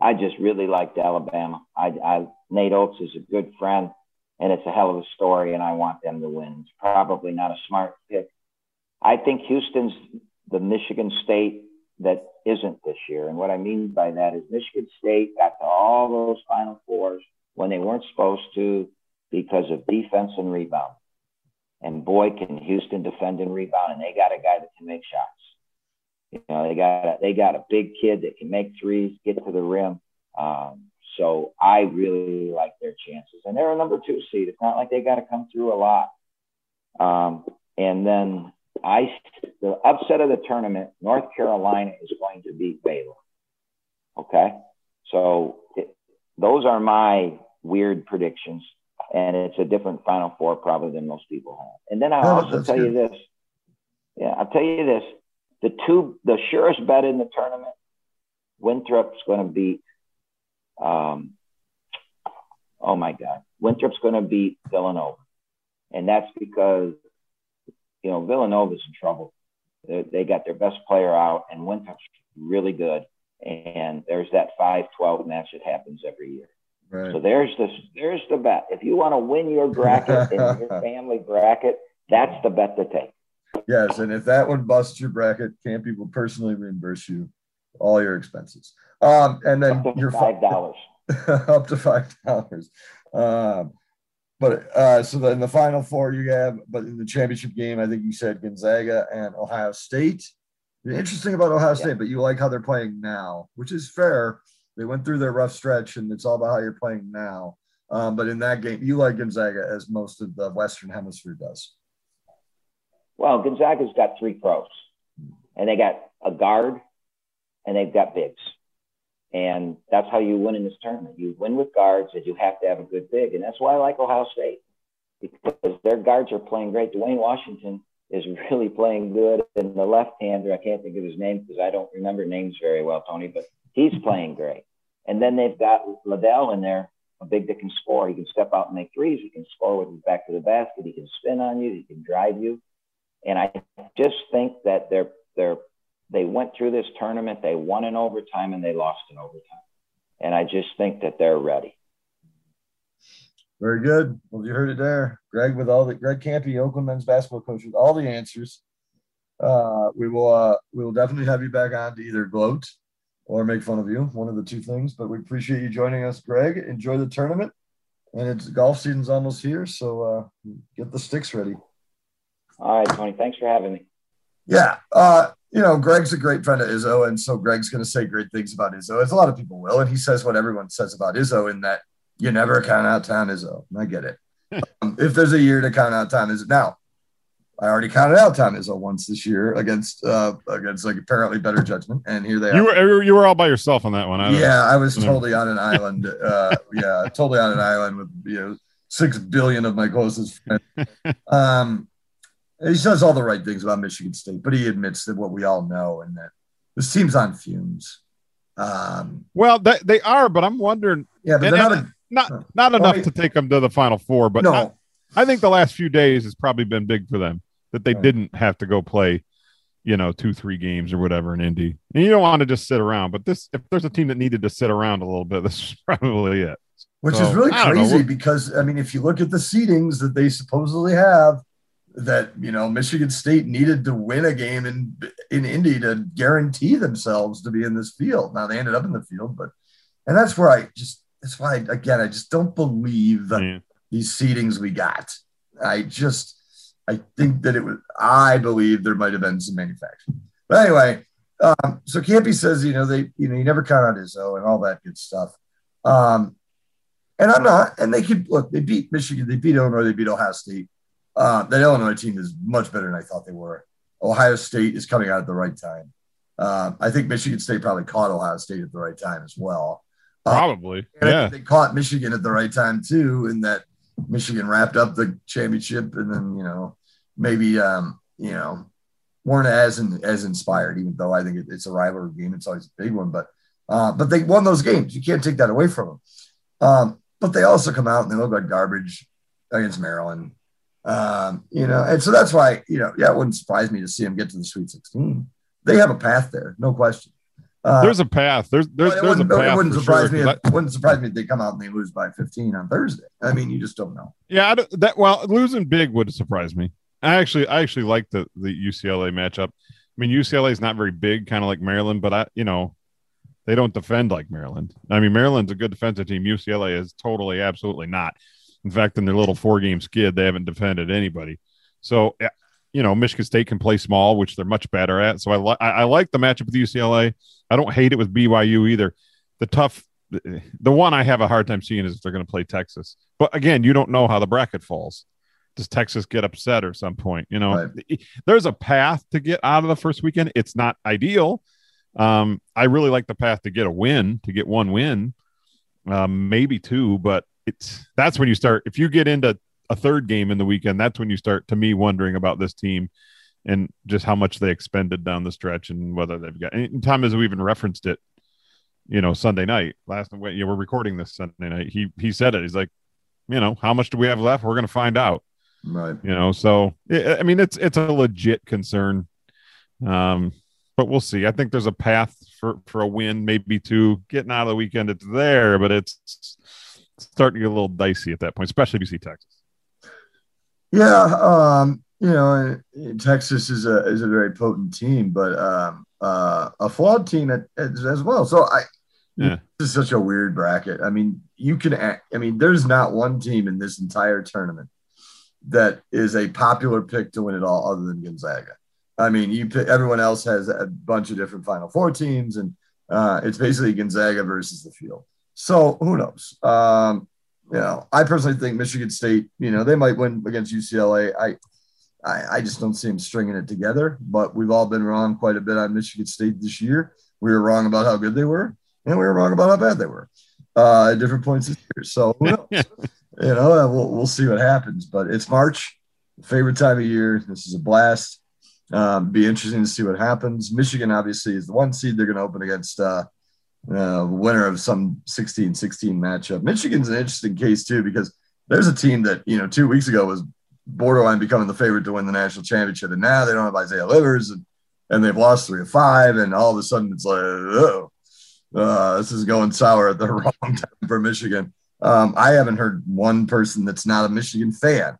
S3: I just really liked Alabama. I, I Nate Oats is a good friend, and it's a hell of a story, and I want them to win. It's probably not a smart pick. I think Houston's the Michigan State that isn't this year. And what I mean by that is Michigan State got to all those Final Fours when they weren't supposed to because of defense and rebound. And boy, can Houston defend and rebound, and they got a guy that can make shots. You know, they got a, they got a big kid that can make threes, get to the rim. Um, so I really like their chances, and they're a number two seed. It's not like they got to come through a lot. Um, and then I, the upset of the tournament, North Carolina is going to beat Baylor. Okay, so it, those are my weird predictions, and it's a different Final Four probably than most people have. And then I'll
S1: No,
S3: also tell you this. Yeah, I'll tell you this: the two, the surest bet in the tournament, Winthrop's going to beat. Um, oh my God, Winthrop's going to beat Villanova, and that's because you know Villanova's in trouble. They, they got their best player out, and Winthrop's really good. And there's that 5-12 match that happens every year.
S1: Right.
S3: So there's this, there's the bet. If you want to win your bracket and your family bracket, that's the bet to take.
S1: Yes, and if that one busts your bracket, Kampe will personally reimburse you all your expenses. Um, and then
S3: Up
S1: your
S3: five dollars.
S1: up to five dollars. Um, but uh, so then the final four you have, but in the championship game, I think you said Gonzaga and Ohio State. The interesting about Ohio State, but you like how they're playing now, which is fair. They went through their rough stretch, and it's all about how you're playing now. Um, but in that game, you like Gonzaga as most of the Western Hemisphere does.
S3: Well, Gonzaga's got three pros, and they got a guard, and they've got bigs, and that's how you win in this tournament. You win with guards, and you have to have a good big, and that's why I like Ohio State because their guards are playing great. Duane Washington is really playing good, and the left-hander, I can't think of his name because I don't remember names very well, Tony, but he's playing great. And then they've got Liddell in there, a big that can score. He can step out and make threes. He can score with his back to the basket. He can spin on you. He can drive you. And I just think that they're they're they went through this tournament, they won in overtime and they lost in overtime. And I just think that they're ready.
S1: Very good. Well, you heard it there. Greg with all the Greg Kampe, Oakland men's basketball coach with all the answers. Uh, we will uh, we will definitely have you back on to either gloat or make fun of you, one of the two things. But we appreciate you joining us, Greg. Enjoy the tournament. And it's golf season's almost here, so uh, get the sticks ready.
S3: All right, Tony. Thanks for having me.
S1: Yeah. Uh, you know, Greg's a great friend of Izzo, and so Greg's going to say great things about Izzo, as a lot of people will. And he says what everyone says about Izzo in that you never count out Tom Izzo. I get it. um, if there's a year to count out Tom Izzo, now I already counted out Tom Izzo once this year against uh, against like apparently better judgment, and here they are.
S2: You were you were all by yourself on that one. I
S1: yeah, I was totally on an island. Uh, yeah, totally on an island with you know six billion of my closest friends. Um, he says all the right things about Michigan State, but he admits that what we all know and that this team's on fumes. Um,
S2: well, they, they are, but I'm wondering.
S1: Yeah, but
S2: and,
S1: not, a,
S2: not not enough to take them to the Final Four, but
S1: no.
S2: I, I, think the last few days has probably been big for them that they
S1: Right.
S2: didn't have to go play, you know, two three games or whatever in Indy. And you don't want to just sit around, but this if there's a team that needed to sit around a little bit, this is probably it.
S1: which
S2: So,
S1: is really
S2: know.
S1: crazy because I mean, if you look at the seedings that they supposedly have, that you know Michigan State needed to win a game in in Indy to guarantee themselves to be in this field. Now they ended up in the field, but and that's where I just that's why again I just don't believe
S2: Yeah.
S1: these seedings we got. I just I think that it was I believe there might have been some manufacturing. But anyway, um, so Kampe says, you know, they you know, you never count on Izzo and all that good stuff. Um, and I'm not, and they could look, they beat Michigan, they beat Illinois, they beat Ohio State. Uh, that Illinois team is much better than I thought they were. Ohio State is coming out at the right time. Um, I think Michigan State probably caught Ohio State at the right time as well. Uh,
S2: Probably. Yeah.
S1: they caught Michigan at the right time too, in that Michigan wrapped up the championship, and then you know maybe um, you know weren't as in, as inspired, even though I think it, it's a rivalry game. It's always a big one, but uh, but they won those games. You can't take that away from them. Um, but they also come out and they look like garbage against Maryland. Um, you know, and so that's why you know, yeah, it wouldn't surprise me to see them get to the Sweet 16. They have a path there, no question. Uh,
S2: There's a path. There's there's,
S1: it
S2: there's a
S1: wouldn't, it wouldn't surprise
S2: sure,
S1: me. If, it wouldn't surprise me if they come out and they lose by 15 on Thursday. I mean, you just don't know.
S2: Yeah, I don't- that well, losing big would surprise me. I actually, I actually like the the UCLA matchup. I mean, UCLA is not very big, kind of like Maryland, but I, you know, they don't defend like Maryland. I mean, Maryland's a good defensive team. UCLA is totally, absolutely not. In fact, in their little four game skid, they haven't defended anybody. So, you know, Michigan State can play small, which they're much better at. So I, li- I like the matchup with UCLA. I don't hate it with BYU either. The tough, the one I have a hard time seeing is if they're going to play Texas. But again, you don't know how the bracket falls. Does Texas get upset or some point? You know, there's a path to get out of the first weekend. It's not ideal. Um, I really like the path to get a win, to get one win, um, maybe two, but it's that's when you start. If you get into a third game in the weekend, that's when you start to me wondering about this team and just how much they expended down the stretch and whether they've got. And Tom has even referenced it, you know, Sunday night last night. You know, we're recording this Sunday night. He he said it. He's like, you know, how much do we have left? We're going to find out
S1: Right.
S2: you know so i I mean it's it's a legit concern Um, but we'll see. I think there's a path for for a win, maybe two. Getting out of the weekend, it's there, but it's starting to get a little dicey at that point, especially if you see Texas.
S1: Yeah, um, you know, Texas is a is a very potent team, but um, uh, a flawed team at, as well. So I, yeah. this is such a weird bracket. I mean, you can, I mean, there's not one team in this entire tournament that is a popular pick to win it all, other than Gonzaga. I mean, you pick, everyone else has a bunch of different Final Four teams, and uh, it's basically Gonzaga versus the field. So who knows? Um, you know, I personally think Michigan State, you know, they might win against UCLA. I, I, I just don't see them stringing it together. But we've all been wrong quite a bit on Michigan State this year. We were wrong about how good they were, and we were wrong about how bad they were uh, at different points this year. So who knows? you know, uh, we'll we'll see what happens. But it's March, favorite time of year. This is a blast. Um, be interesting to see what happens. Michigan obviously is the one seed. They're going to open against uh, uh, winner of some 16-16 matchup. Michigan's an interesting case too because there's a team that you know two weeks ago was borderline becoming the favorite to win the national championship, and now they don't have Isaiah Livers, and, and they've lost three of five, and all of a sudden it's like, oh, uh, this is going sour at the wrong time for Michigan. Um, I haven't heard one person that's not a Michigan fan.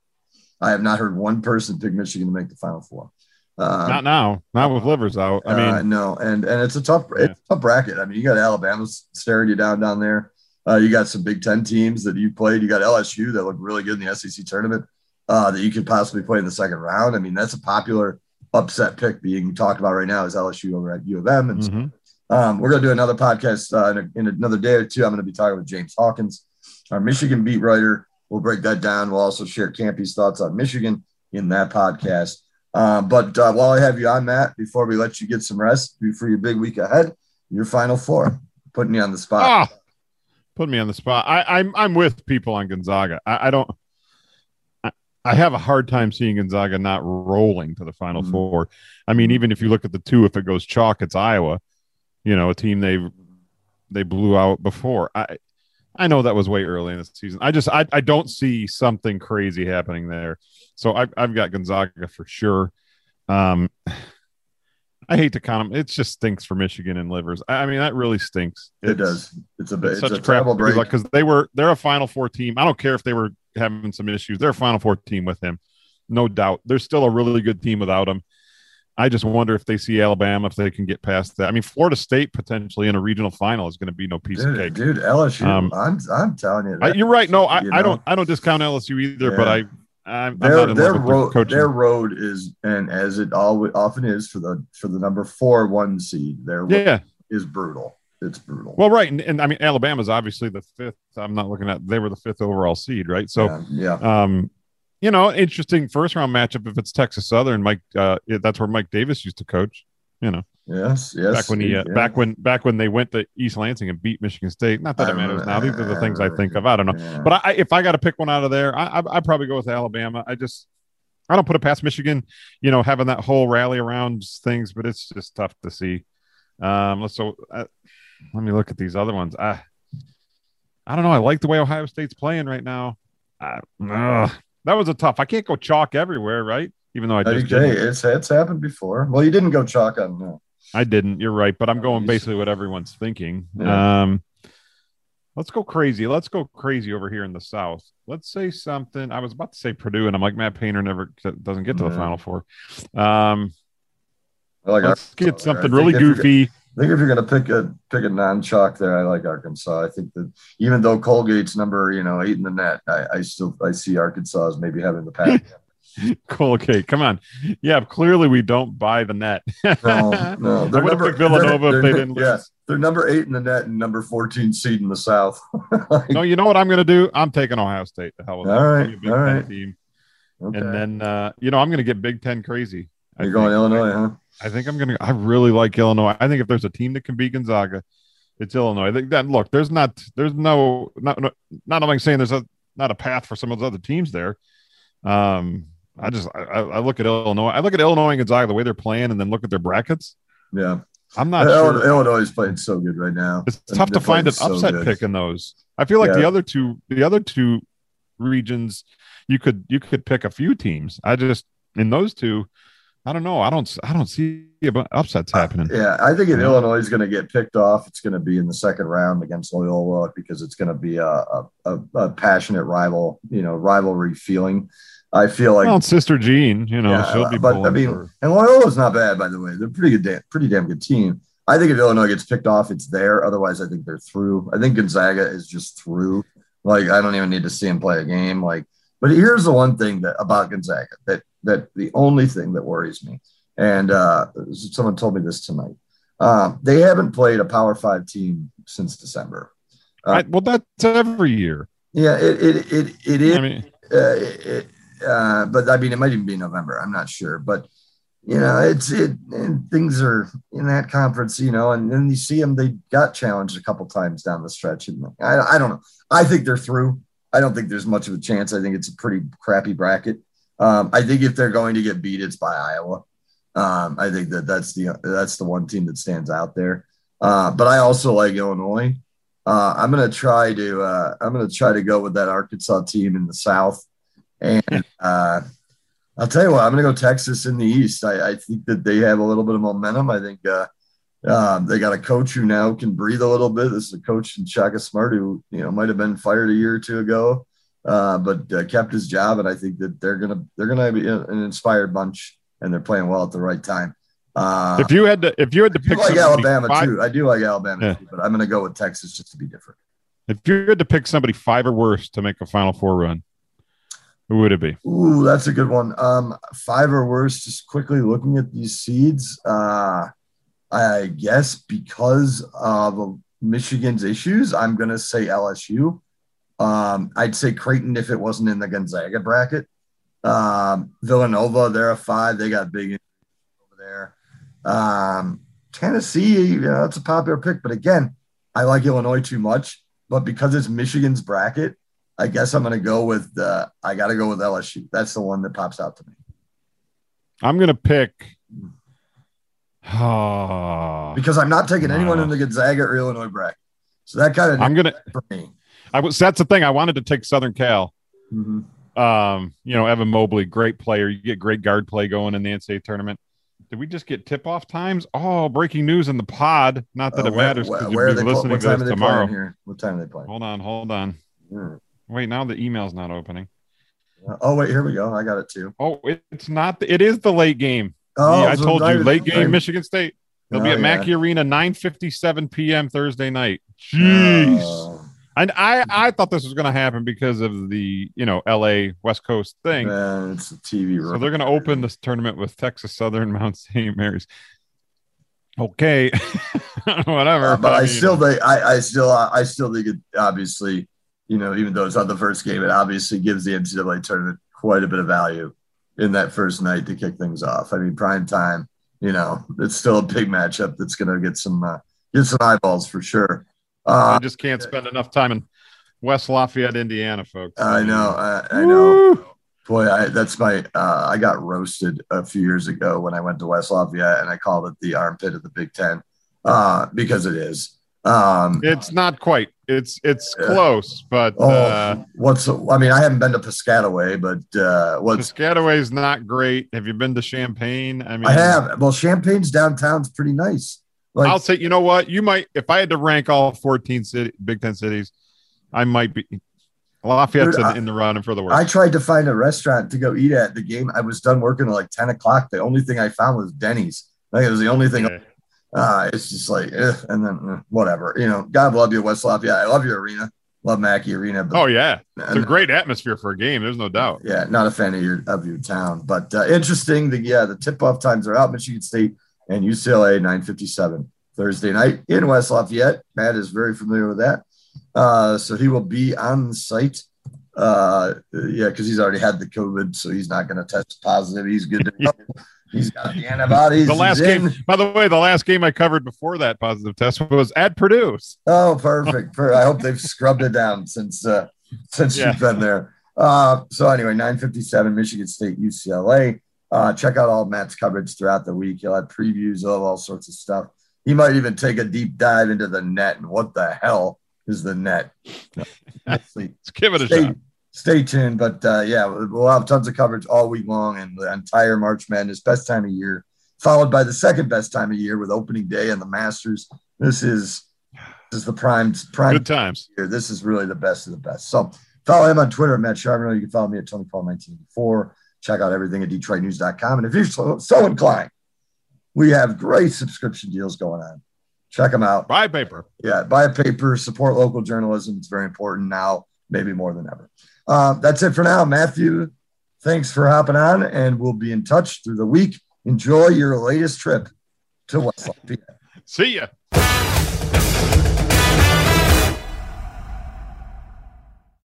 S1: I have not heard one person pick Michigan to make the Final Four.
S2: Uh, not now, not with Livers out. I mean,
S1: uh, no, and and it's a tough, yeah. it's a tough bracket. I mean, you got Alabama staring you down down there. Uh, you got some Big Ten teams that you played. You got LSU that looked really good in the SEC tournament uh, that you could possibly play in the second round. I mean, that's a popular upset pick being talked about right now is LSU over at U of M. And mm-hmm. um, we're going to do another podcast uh, in, a, in, another day or two. I'm going to be talking with James Hawkins, our Michigan beat writer. We'll break that down. We'll also share Kampe's thoughts on Michigan in that podcast. Uh, but uh, while I have you on, Matt, before we let you get some rest before your big week ahead, your final four, putting you on the spot. Ah,
S2: put me on the spot. I, am I'm, I'm with people on Gonzaga. I, I don't. I, I have a hard time seeing Gonzaga not rolling to the Final mm-hmm. Four. I mean, even if you look at the two, if it goes chalk, it's Iowa. You know, a team they they blew out before. I I know that was way early in the season. I just I, I don't see something crazy happening there. So I've I've got Gonzaga for sure. Um, I hate to count them. It just stinks for Michigan and Livers. I, I mean, that really stinks.
S1: It's, it does. It's a, it's such a break
S2: because they were they're a Final Four team. I don't care if they were having some issues. They're a Final Four team with him, no doubt. They're still a really good team without him. I just wonder if they see Alabama if they can get past that. I mean, Florida State potentially in a regional final is going to be no piece
S1: dude,
S2: of cake.
S1: Dude, LSU. Um, I'm I'm telling you,
S2: that, I, you're right. No, I, you know? I don't I don't discount LSU either, yeah. but I. I'm,
S1: their I'm their road their road is and as it always often is for the for the number four one seed their
S2: yeah
S1: is brutal it's brutal
S2: well right and, and I mean Alabama's obviously the fifth I'm not looking at they were the fifth overall seed right so
S1: yeah, yeah.
S2: um you know, interesting first round matchup if it's Texas Southern. Mike, uh, that's where Mike Davis used to coach. You know.
S1: Yes, yes.
S2: Back when he, uh, yeah. back when, back when they went to East Lansing and beat Michigan State. Not that it matters now. These are the things I think of. I don't know, yeah. but I, if I got to pick one out of there, I, I, would probably go with Alabama. I just, I don't put it past Michigan. You know, having that whole rally around things, but it's just tough to see. Um, let's so uh, let me look at these other ones. I, I don't know. I like the way Ohio State's playing right now. Uh, that was a tough. I can't go chalk everywhere, right? Even though I just
S1: okay, it's it's happened before. Well, you didn't go chalk on no.
S2: I didn't. You're right, but I'm going basically what everyone's thinking. Yeah. Um, let's go crazy. Let's go crazy over here in the South. Let's say something. I was about to say Purdue, and I'm like Matt Painter never doesn't get to the yeah. Final Four. Um, like let's get something really goofy.
S1: I think if you're going to pick a pick a non-chalk there, I like Arkansas. I think that even though Colgate's number, you know, eight in the NET, I, I still I see Arkansas as maybe having the pack.
S2: Colgate, come on, yeah. Clearly, we don't buy the NET.
S1: no, no.
S2: They're number, Villanova they're, if they didn't
S1: yeah, lose. They're number eight in the NET and number fourteen seed in the South.
S2: like, no, you know what I'm going to do? I'm taking Ohio State. The hell with
S1: all right, all right. Team.
S2: Okay. And then uh, you know I'm going to get Big Ten crazy.
S1: You're going Illinois, huh?
S2: I think I'm gonna. I really like Illinois. I think if there's a team that can beat Gonzaga, it's Illinois. I think that look, there's not, there's no, not, not, not I'm saying there's a not a path for some of those other teams there. Um, I just, I, I look at Illinois. I look at Illinois and Gonzaga the way they're playing, and then look at their brackets.
S1: Yeah,
S2: I'm not
S1: Illinois,
S2: sure.
S1: Illinois is playing so good right now.
S2: It's tough to find an so upset good. pick in those. I feel like yeah. the other two, the other two regions, you could you could pick a few teams. I just in those two I don't know. I don't. I don't see upsets uh, happening.
S1: Yeah, I think if Illinois is going to get picked off, it's going to be in the second round against Loyola because it's going to be a, a, a passionate rival, you know, rivalry feeling. I feel like
S2: well, Sister Jean, you know, yeah, she'll be.
S1: But I mean, for... and Loyola's not bad, by the way. They're pretty good, pretty damn good team. I think if Illinois gets picked off, it's there. Otherwise, I think they're through. I think Gonzaga is just through. Like, I don't even need to see him play a game. Like, but here's the one thing that about Gonzaga that that the only thing that worries me, and uh, someone told me this tonight. Um, they haven't played a Power Five team since December.
S2: Uh, I, well, that's every year.
S1: Yeah, it it it, it is. I mean, uh, it, uh, but I mean, it might even be November. I'm not sure, but you know, it's it and things are in that conference, you know, and then you see them, they got challenged a couple times down the stretch. And I, I don't know. I think they're through. I don't think there's much of a chance. I think it's a pretty crappy bracket. Um, I think if they're going to get beat, it's by Iowa. Um, I think that that's the that's the one team that stands out there. Uh, but I also like Illinois. Uh, I'm gonna try to uh, I'm gonna try to go with that Arkansas team in the South, and uh, I'll tell you what, I'm going to go Texas in the East. I, I, think that they have a little bit of momentum. I think uh, um, they got a coach who now can breathe a little bit. This is a coach in Shaka Smart who you know might have been fired a year or two ago, uh, but uh, kept his job. And I think that they're gonna they're gonna be an inspired bunch, and they're playing well at the right time.
S2: Uh, if you had to, if you had to pick,
S1: like Alabama five, too. I do like Alabama, yeah. too, but I'm to go with Texas just to be different.
S2: If you had to pick somebody five or worse to make a Final Four run, who would it be?
S1: Ooh, that's a good one. Um, five or worse. Just quickly looking at these seeds. Uh, I guess because of Michigan's issues, I'm going to say LSU. Um, I'd say Creighton if it wasn't in the Gonzaga bracket. Um, Villanova, they're a five. They got big over there. Um, Tennessee, you know, that's a popular pick, but again, I like Illinois too much. But because it's Michigan's bracket, I guess I'm going to go with uh, I got to go with LSU. That's the one that pops out to me.
S2: I'm going to pick
S1: because I'm not taking anyone in the Gonzaga or Illinois bracket. So that kind of
S2: I'm gonna for me. I was that's the thing. I wanted to take Southern Cal. Mm-hmm. Um, you know, Evan Mobley, great player. You get great guard play going in the NCAA tournament. Did we just get tip off times? Oh, breaking news in the pod. Not that uh, it where, matters because you'll be listening to this tomorrow.
S1: Here? What time are they playing?
S2: Hold on, hold on. Mm. Wait, now the email's not opening.
S1: Oh wait, here we go. I got it too.
S2: Oh, it's not. It is the late game. Oh, yeah, I told you, late game, Michigan State. They'll oh, be at yeah. Mackey Arena, 9:57 p.m. Thursday night. Jeez. Oh. And I, I thought this was going to happen because of the, you know, LA West Coast thing.
S1: Man, it's a TV.
S2: So they're going to open this tournament with Texas Southern Mount St. Mary's. Okay, whatever. Uh,
S1: but I, still think I, I still I still think it obviously you know, even though it's not the first game, it obviously gives the NCAA tournament quite a bit of value in that first night to kick things off. I mean, prime time, you know, it's still a big matchup that's going to get some uh, get some eyeballs for sure.
S2: Uh, I just can't spend enough time in West Lafayette, Indiana, folks.
S1: I know, I, I know. Boy, I, that's my. Uh, I got roasted a few years ago when I went to West Lafayette, and I called it the armpit of the Big Ten uh, because it is. Um,
S2: it's not quite. It's it's close, but oh, uh,
S1: what's I mean, I haven't been to Piscataway, but uh, what's
S2: Piscataway is not great. Have you been to Champaign? I mean,
S1: I have. Well, Champaign's downtown's pretty nice.
S2: Like, I'll say, you know what? You might, if I had to rank all 14 city, Big Ten cities, I might be Lafayette's in, in, the running for the worst.
S1: I tried to find a restaurant to go eat at the game. I was done working at like 10 o'clock. The only thing I found was Denny's. Like it was the only thing. Yeah. Uh, it's just like, eh, and then eh, whatever, you know. God love you, West Lafayette. I love your arena, love Mackey Arena.
S2: But, oh yeah, it's a great atmosphere for a game. There's no doubt.
S1: Yeah, not a fan of your of your town, but uh, interesting. The yeah, the tip off times are out. Michigan State and UCLA 9:57 Thursday night in West Lafayette. Matt is very familiar with that, uh, so he will be on site. Uh, yeah, because he's already had the COVID, so he's not going to test positive. He's good to go. He's got the antibodies.
S2: The last game, by the way, the last game I covered before that positive test was at Purdue.
S1: Oh, perfect. I hope they've scrubbed it down since uh, since yeah. you've been there. Uh, so anyway, 957 Michigan State, UCLA. Uh, check out all Matt's coverage throughout the week. He'll have previews of all sorts of stuff. He might even take a deep dive into the NET and what the hell is the NET.
S2: Let's give it a shot.
S1: Stay tuned. But uh, yeah, we'll have tons of coverage all week long and the entire March Madness, best time of year, followed by the second best time of year with opening day and the Masters. This is this is the prime prime
S2: Good times.
S1: year. This is really the best of the best. So follow him on Twitter at Matt Charbonneau. You can follow me at Tony Paul 1984. Check out everything at DetroitNews.com. And if you're so, so inclined, we have great subscription deals going on. Check them out.
S2: Buy paper.
S1: Yeah, buy a paper, support local journalism. It's very important now, maybe more than ever. Uh, that's it for now. Matthew, thanks for hopping on, and we'll be in touch through the week. Enjoy your latest trip to West Lafayette.
S2: See ya.